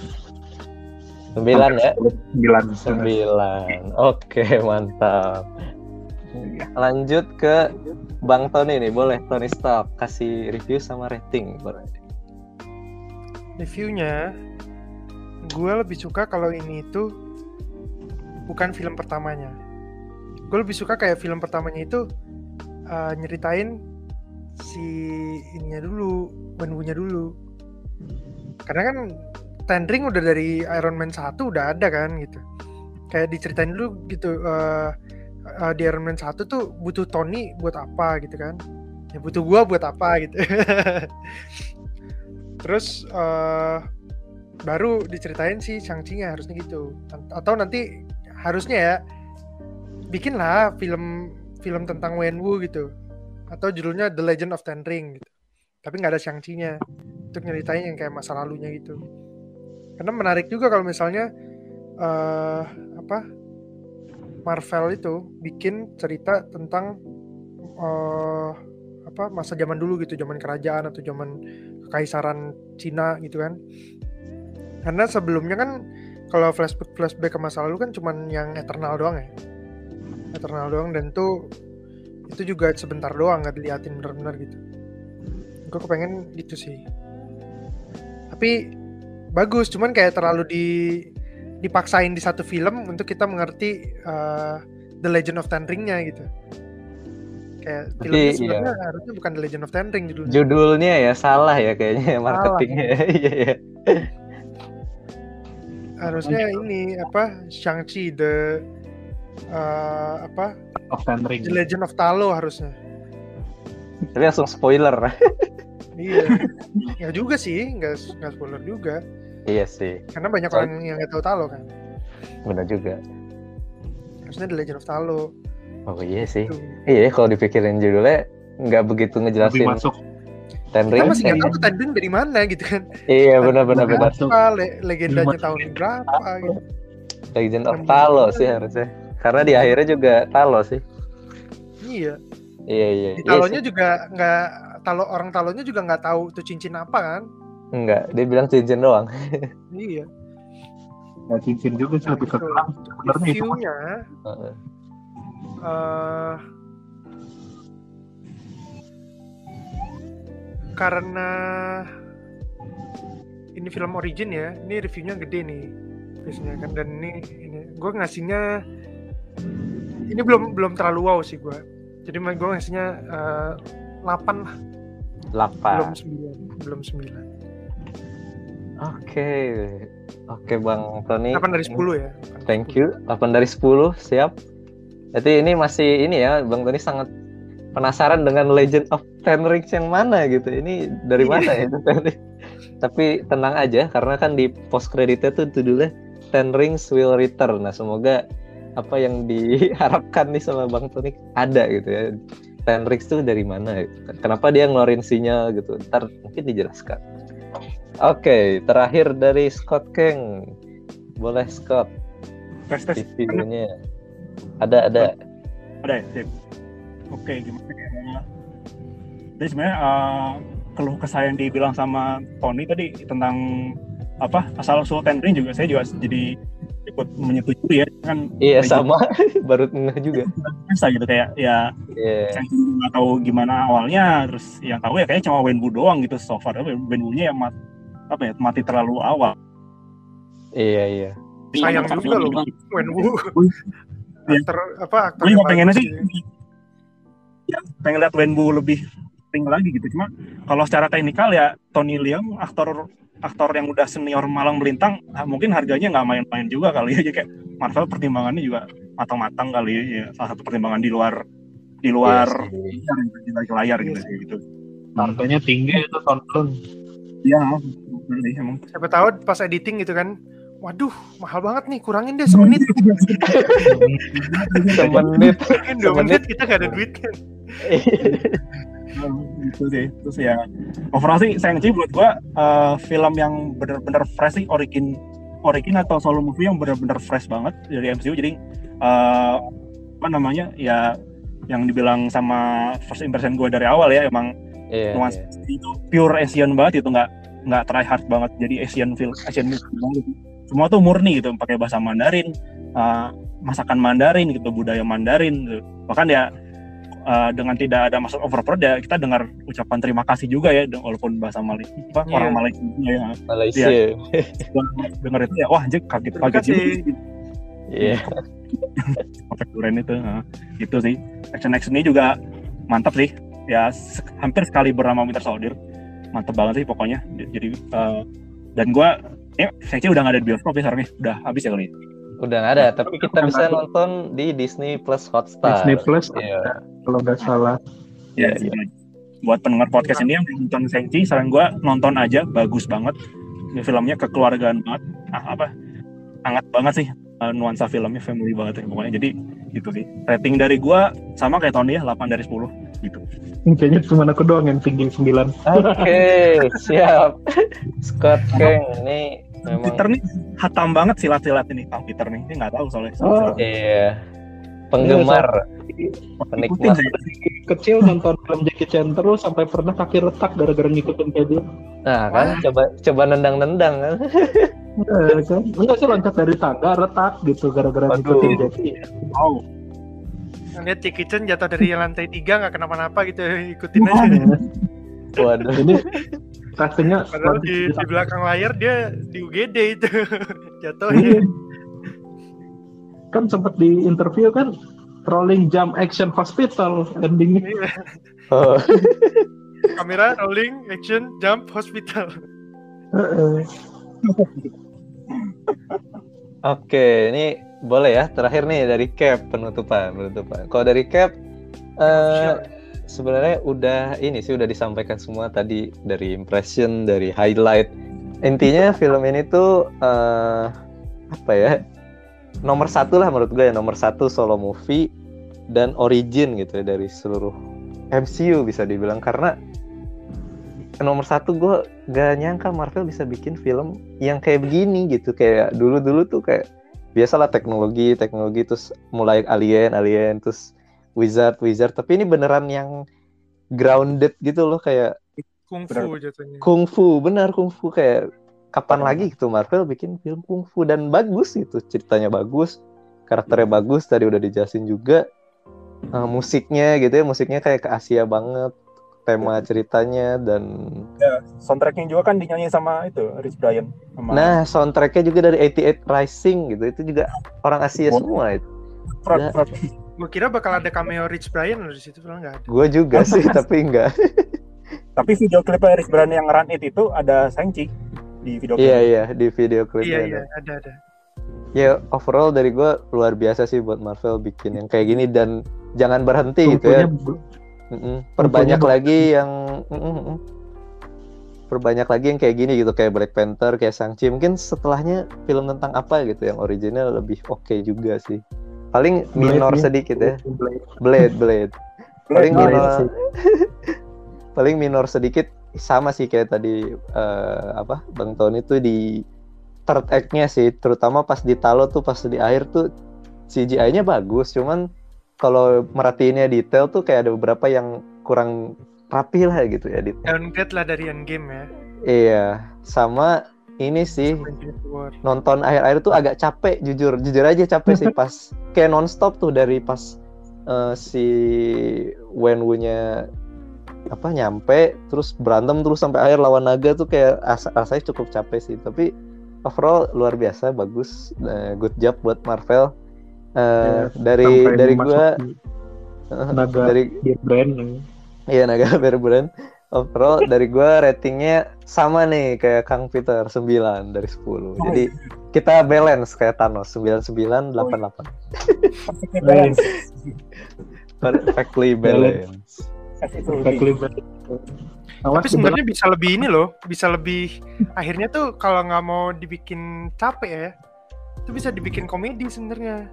Sembilan ya? Sembilan. Sembilan. Oke mantap. Lanjut ke Bang Tony nih boleh Tony Stark kasih review sama rating boleh. Reviewnya gue lebih suka kalau ini itu bukan film pertamanya gue lebih suka kayak film pertamanya itu uh, nyeritain si ininya dulu menunya dulu. Karena kan Ten Ring udah dari Iron Man 1 udah ada kan gitu. Kayak diceritain dulu gitu uh, uh, di Iron Man 1 tuh butuh Tony buat apa gitu kan. Ya butuh gua buat apa gitu. Terus uh, baru diceritain si Shang-Chi-nya harusnya gitu. Atau nanti harusnya ya bikinlah film film tentang Wenwu gitu. Atau judulnya The Legend of Ten Ring gitu. Tapi nggak ada Shang-Chi-nya. Untuk nyeritain yang kayak masa lalunya gitu. Karena menarik juga kalau misalnya uh, apa Marvel itu bikin cerita tentang uh, apa masa zaman dulu gitu. Zaman kerajaan atau zaman kekaisaran Cina gitu kan. Karena sebelumnya kan kalau flashback flashback ke masa lalu kan cuman yang eternal doang ya eternal doang dan tuh itu juga sebentar doang nggak diliatin bener-bener gitu gue kepengen gitu sih tapi bagus cuman kayak terlalu di dipaksain di satu film untuk kita mengerti uh, The Legend of Ten Ring-nya gitu kayak filmnya sebenarnya iya. harusnya bukan The Legend of Ten Ring judulnya. Judulnya ya salah ya kayaknya marketingnya. Iya iya. harusnya ini apa Shang-Chi the uh, apa of Ten Ring. The Legend of Talo harusnya. Tapi langsung spoiler. iya. Nggak juga sih, nggak nggak spoiler juga. iya sih, Karena banyak Soal- orang yang nggak tahu Talo kan. benar juga. Maksudnya The Legend of Talo. Oh iya sih. Gitu. Iya, kalau dipikirin judulnya nggak begitu lebih ngejelasin masuk Ten Kita Rings. masih nggak tahu tuh Tanding dari mana gitu kan. Iya, benar-benar Lebih benar. masuk. Apa, le- legendanya tahun berapa gitu. Legend of Talo sih harusnya. Karena di akhirnya juga Talo sih. Iya. Iya iya. Di Iya talonya sih. juga nggak talo orang talonya juga nggak tahu tuh cincin apa kan. Enggak, dia bilang cincin doang. Iya. ya cincin juga sih lebih ke Itu. terang sebenarnya itu. Reviewnya Heeh. eh karena ini film origin ya, ini reviewnya gede nih biasanya kan dan ini ini gue ngasihnya ini belum belum terlalu wow sih gue. Jadi gue ngasihnya eh, 8 lah, belum Delapan. 9, belum 9. Oke. Oke, Bang Tony. 8 dari 10 ya. Thank 10. you. 8 dari 10, siap. Jadi ini masih ini ya, Bang Tony sangat penasaran dengan Legend of Ten Rings yang mana gitu. Ini dari Iya. mana ya Ten Rings? Tapi tenang aja karena kan di post creditnya tuh judulnya Ten Rings Will Return. Nah, semoga apa yang diharapkan nih sama Bang Tony ada gitu ya. Ten Rings tuh dari mana? gitu. Kenapa dia ngeluarin sinyal gitu? Ntar mungkin dijelaskan. Oke, terakhir dari Scott Kang. Boleh Scott tes tes. Ada ada. ada ya sip oke gimana ya jadi sebenarnya eh, keluh kesah yang dibilang sama Tony tadi tentang apa asal usul Ten Ring juga saya juga jadi ikut menyetujui ya kan Iya sama baru ngeh juga. biasa gitu kayak ya Iya. saya nggak tahu gimana awalnya terus yang tahu ya kayaknya cuma Wenwu doang gitu so far Wenwu-nya yang mat, apa ya mati terlalu awal Iya iya. Sayang Iya, juga loh. Wenwu. Iya. Aktor apa aktor Gue pengennya sih ya, pengen lihat Wenwu lebih sering lagi gitu cuma kalau secara teknikal ya Tony Leung aktor aktor yang udah senior malang melintang ah, mungkin harganya nggak main-main juga kali ya Jadi kayak Marvel pertimbangannya juga matang-matang kali ya. ya salah satu pertimbangan di luar di luar Iya sih. layar, di layar gitu Iya gitu harganya tinggi itu tonton iya sih, emang Siapa tahu pas editing gitu kan. Waduh, mahal banget nih, kurangin deh semenit. Semenit. Dua Semenit. menit kita gak ada duit kan. Gitu deh terus ya overall sih Shang-Chi buat gua eh, film yang bener-bener fresh sih origin origin atau solo movie yang bener-bener fresh banget dari MCU jadi eh, apa namanya ya yang dibilang sama first impression gue dari awal ya emang Iya. nuansa iya. itu pure Asian banget itu nggak nggak try hard banget jadi Asian film Asian movie banget gitu. semua tuh murni gitu pakai bahasa Mandarin eh, masakan Mandarin gitu budaya Mandarin gitu. bahkan ya eh, dengan tidak ada masuk overproud ya kita dengar ucapan terima kasih juga ya walaupun bahasa Malaysia apa, Iya. orang Malaysia ya Malaysia. dengar itu ya wah anjir kaget kaget juga sih. Iya. Efek duren itu nah, itu sih action action ini juga mantap sih ya se- hampir sekali bernama Winter Soldier mantap banget sih pokoknya jadi eh, dan gua ya saya udah nggak ada di bioskop ya sekarang ya udah habis ya kali ya? Udah nggak ada, tapi kita bisa nonton di Disney Plus Hotstar. Disney Plus Iya. Kalau nggak salah. Iya, Ya, buat pendengar podcast ini yang nonton Shang-Chi saran gua nonton aja bagus banget. Ini filmnya kekeluargaan banget. Ah, apa? Hangat banget sih eh, nuansa filmnya family banget ya pokoknya. Jadi gitu sih. Rating dari gua sama kayak Tony ya 8 dari 10 gitu. Kayaknya cuma aku doang yang tinggi 9 Oke, siap. Scott Kang ini memang Peter nih hatam banget silat-silat ini. Kang Peter nih ini nggak tahu soalnya. Oh. iya penggemar ikutin penikmat. kecil nonton film Jackie Chan terus sampai pernah kaki retak gara-gara ngikutin kayak dia Nah, kan coba coba nendang-nendang kan. Eh, kan? enggak sih loncat dari tangga retak gitu gara-gara ngikutin Jackie wow Lihat Jackie Chan jatuh dari lantai tiga nggak kenapa-napa gitu, ikutin aja. Waduh. ini rasanya Padahal di, di belakang layar dia di UGD itu jatuh Iya. ya. Kan sempat di interview kan rolling jump action hospital endingnya. Oh, Kamera rolling, action, jump, hospital. Oke, ini boleh ya terakhir nih dari Cap penutupan penutupan. Kalau dari Cap eh, sebenarnya udah ini sih udah disampaikan semua tadi dari impression, dari highlight. Intinya film ini tuh uh, apa ya? Nomor satu lah menurut gue ya nomor satu solo movie dan origin gitu ya dari seluruh MCU bisa dibilang. Karena nomor satu gue gak nyangka Marvel bisa bikin film yang kayak begini gitu. Kayak dulu dulu tuh kayak biasalah teknologi teknologi terus mulai alien alien terus wizard wizard. Tapi ini beneran yang grounded gitu loh kayak kungfu jatuhnya. Kungfu benar kungfu kayak kapan lagi gitu Marvel bikin film kungfu dan bagus gitu ceritanya bagus karakternya bagus tadi udah dijelasin juga. Uh, musiknya gitu ya musiknya kayak ke Asia banget tema ceritanya dan ya, soundtracknya juga kan dinyanyi sama itu Rich Brian sama... nah soundtracknya juga dari 88 Rising gitu itu juga orang Asia oh. semua itu. Ya. gue kira bakal ada cameo Rich Brian di situ nggak ada. Gue juga sih tapi enggak tapi video klip Rich Brian yang Run It itu ada Shang-Chi di video klip iya iya di video klip iya iya ada ada ya overall dari gue luar biasa sih buat Marvel bikin yang kayak gini dan jangan berhenti gitu ya. Perbanyak lagi yang perbanyak lagi yang kayak gini gitu kayak Black Panther, kayak Shang-Chi. Mungkin setelahnya film tentang apa gitu yang original lebih oke okay juga sih. Paling minor Blade, sedikit ya. Blade, Blade. Blade. Paling minor paling minor sedikit sama sih kayak tadi uh, apa Bang Tony tuh di third act-nya sih, terutama pas di Talo tuh pas di akhir tuh CGI-nya bagus, cuman kalau merhatiinnya detail tuh kayak ada beberapa yang kurang rapi lah gitu ya detail. Downgrade lah dari Endgame ya. Iya, sama ini sih nonton akhir-akhir tuh agak capek jujur jujur aja capek sih pas kayak nonstop tuh dari pas uh, si Wenwu-nya apa nyampe terus berantem terus sampai akhir lawan naga tuh kayak asa rasanya cukup capek sih. Tapi overall luar biasa bagus uh, good job buat Marvel. Uh, dari dari gua uh, naga dari brand iya naga bear brand overall dari gua ratingnya sama nih kayak Kang Peter 9 dari 10 oh, jadi kita balance kayak Thanos 99 88 oh, balance. Perfectly balance balance tapi sebenarnya bisa lebih ini loh, bisa lebih akhirnya tuh kalau nggak mau dibikin capek ya, itu bisa dibikin komedi sebenarnya.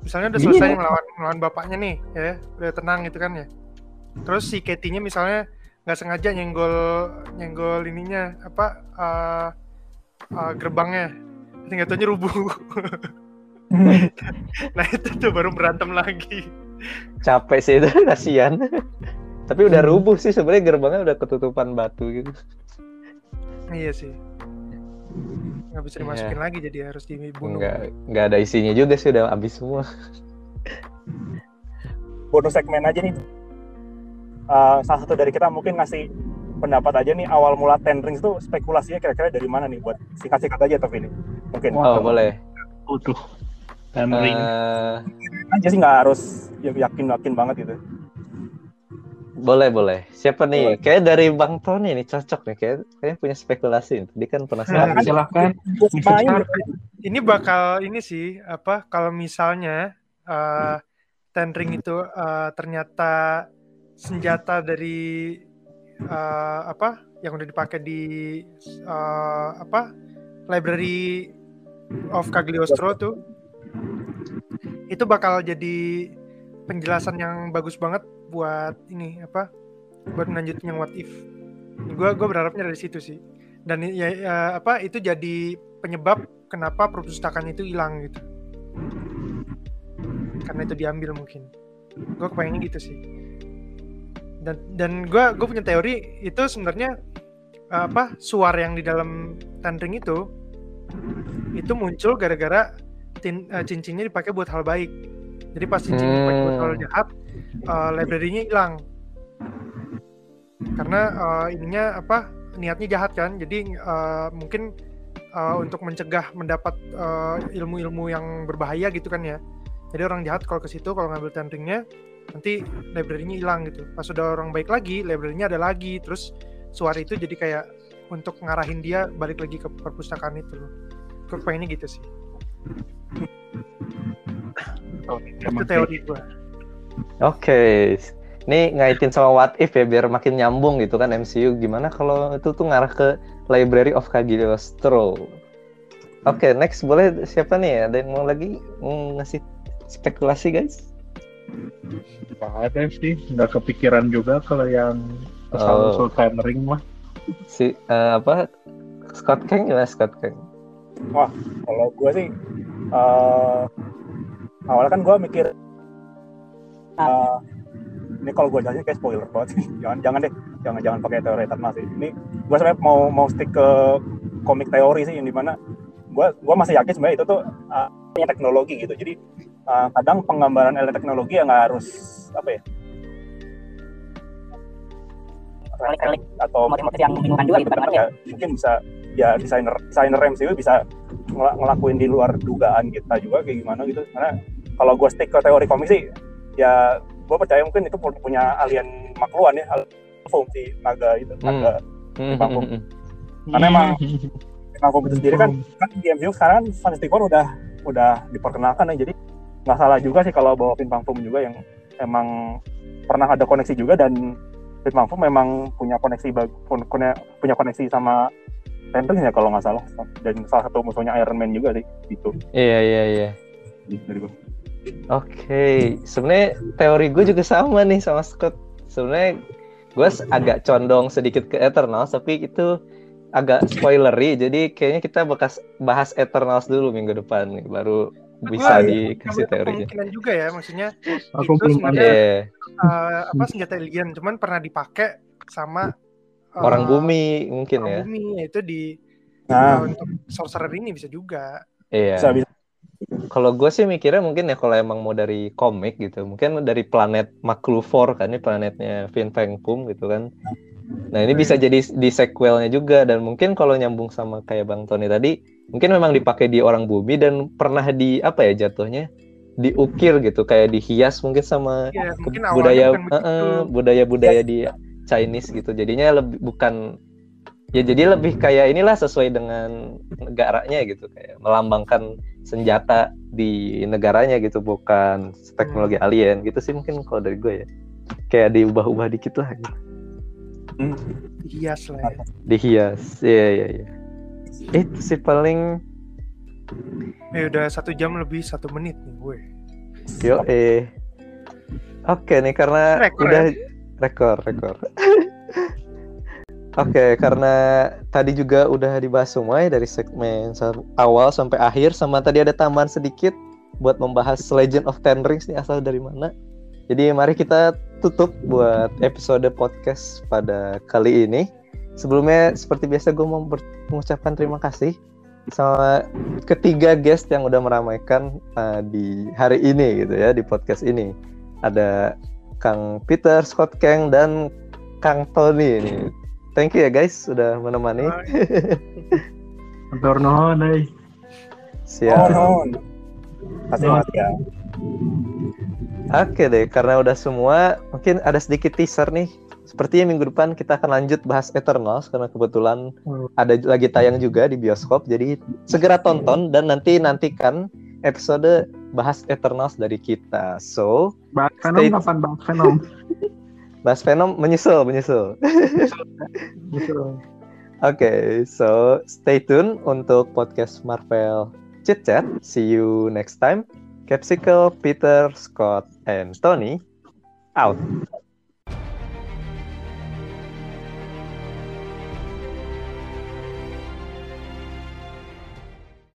Misalnya udah iya. selesai melawan melawan bapaknya nih ya udah tenang gitu kan ya. Terus si Katie-nya misalnya nggak sengaja nyenggol nyenggol ininya apa uh, uh, gerbangnya. Nggak tahu rubuh. Nah itu tuh baru berantem lagi. Capek sih itu kasihan tapi udah hmm. rubuh sih sebenarnya gerbangnya udah ketutupan batu gitu. Iya sih. Nggak bisa dimasukin yeah. lagi jadi harus dibunuh nggak nggak ada isinya juga sih udah habis semua. Bonus segmen aja nih. Uh, salah satu dari kita mungkin ngasih pendapat aja nih awal mula Ten Rings tuh spekulasinya kira-kira dari mana nih buat singkat-singkat aja tapi ini mungkin. Oh boleh. Utuh Ten Rings. Uh... aja sih nggak harus yakin yakin banget gitu boleh, boleh. Siapa nih? Kayak dari Bang Tony nih cocok nih. Kayak kayaknya punya spekulasi. Tadi kan penasaran. Nah, silahkan. Ini bakal ini sih apa kalau misalnya uh, Ten Ring itu uh, ternyata senjata dari uh, apa yang udah dipakai di uh, apa library of Cagliostro tuh itu bakal jadi penjelasan yang bagus banget buat ini apa buat melanjutin yang what if. Gue gue berharapnya dari situ sih. Dan ya, ya apa itu jadi penyebab kenapa perpustakaan itu hilang gitu. Karena itu diambil mungkin. Gue kepengen gitu sih. Dan dan gue gue punya teori itu sebenarnya apa suara yang di dalam tandring itu itu muncul gara-gara uh, cincinnya dipakai buat hal baik. Jadi pas cincin hmm. dipakai buat hal hmm. jahat uh, library-nya hilang. Karena uh, ininya apa niatnya jahat kan. Jadi uh, mungkin uh, untuk mencegah mendapat ilmu ilmu-ilmu yang berbahaya gitu kan ya. Jadi orang jahat kalau ke situ kalau ngambil tendringnya nanti library-nya hilang gitu. Pas sudah orang baik lagi library-nya ada lagi. Terus suara itu jadi kayak untuk ngarahin dia balik lagi ke perpustakaan itu loh. Pengennya gitu sih. Oh, itu teori gue Oke, Ini ngaitin sama What If ya biar makin nyambung gitu kan MCU. Gimana kalau itu tuh ngarah ke Library of Cagliostro. Oke, okay, next boleh siapa nih? Ada yang mau lagi ngasih spekulasi guys? Gak ada sih, nggak kepikiran juga kalau yang asal oh. Ring mah. Si uh, apa? Scott Kang ya Scott Kang. Wah, kalau gue sih uh, awalnya kan gue mikir uh, ini kalau gue jelasin kayak spoiler banget sih. Jangan jangan deh. Jangan jangan pakai teori eternal sih. Ini gue sebenarnya mau mau stick ke komik teori sih yang di mana gue gue masih yakin sebenarnya itu tuh uh, teknologi gitu. Jadi uh, kadang penggambaran elemen teknologi yang harus apa ya atau motif-motif yang membingungkan juga gitu kan ya? mungkin bisa ya desainer desainer MCU bisa ngelakuin di luar dugaan kita juga kayak gimana gitu. Karena kalau gue stick ke teori komik sih ya gue percaya mungkin itu punya alien makluan ya fungsi naga itu hmm. naga hmm. hmm, hmm. karena emang emang itu sendiri kan kan di MCU sekarang Fantastic Four udah udah diperkenalkan ya jadi nggak salah juga sih kalau bawa Pin Pang juga yang emang pernah ada koneksi juga dan Pin Pang memang punya koneksi punya punya koneksi sama Tenteng ya kalau nggak salah dan salah satu musuhnya Iron Man juga sih gitu iya iya iya gitu okay. sebenarnya teori gue juga sama nih sama Scott. Sebenarnya gue agak condong sedikit ke Eternals, tapi itu agak spoilery. Jadi kayaknya kita bekas bahas Eternals dulu minggu depan nih, baru bisa dikasih teorinya. Kemungkinan juga ya, maksudnya aku belum ada uh, apa senjata alien, cuman pernah dipakai sama uh, orang bumi mungkin orang ya. Bumi itu di nah. uh, untuk sorcerer ini bisa juga. Iya. Bisa, bisa kalau gue sih mikirnya mungkin ya kalau emang mau dari komik gitu, mungkin dari planet Maklufor kan ini planetnya Vin Fang Pum gitu kan. Nah ini bisa jadi di sequelnya juga dan mungkin kalau nyambung sama kayak Bang Tony tadi, mungkin memang dipakai di orang bumi dan pernah di apa ya jatuhnya diukir gitu kayak dihias mungkin sama ya, mungkin budaya uh, budaya budaya di Chinese gitu. Jadinya lebih bukan ya jadi lebih kayak inilah sesuai dengan negaranya gitu kayak melambangkan senjata di negaranya gitu bukan teknologi hmm. alien gitu sih mungkin kalau dari gue ya kayak diubah-ubah dikit lah gitu. Hmm. Dihias lah ya. Dihias, iya iya iya. Itu sih paling. Eh udah satu jam lebih satu menit nih gue. Yo eh. Oke nih karena rekor, udah ya? rekor rekor. Oke, okay, karena tadi juga udah dibahas semua ya dari segmen awal sampai akhir sama tadi ada tambahan sedikit buat membahas Legend of Ten Rings nih asal dari mana. Jadi mari kita tutup buat episode podcast pada kali ini. Sebelumnya seperti biasa gue mau mengucapkan terima kasih sama ketiga guest yang udah meramaikan uh, di hari ini gitu ya di podcast ini. Ada Kang Peter, Scott Kang dan Kang Tony ini thank you ya guys sudah menemani. Matur nuhun euy. Siap. Oh, ya. Oke deh, karena udah semua, mungkin ada sedikit teaser nih. Sepertinya minggu depan kita akan lanjut bahas Eternals karena kebetulan hmm. ada lagi tayang juga di bioskop. Jadi segera tonton dan nanti nantikan episode bahas Eternals dari kita. So, bahas Venom kapan bahas Venom? Bahas Venom menyusul, menyusul. Oke, okay, so stay tune untuk podcast Marvel Chit Chat. See you next time. Capsicle, Peter, Scott, and Tony out.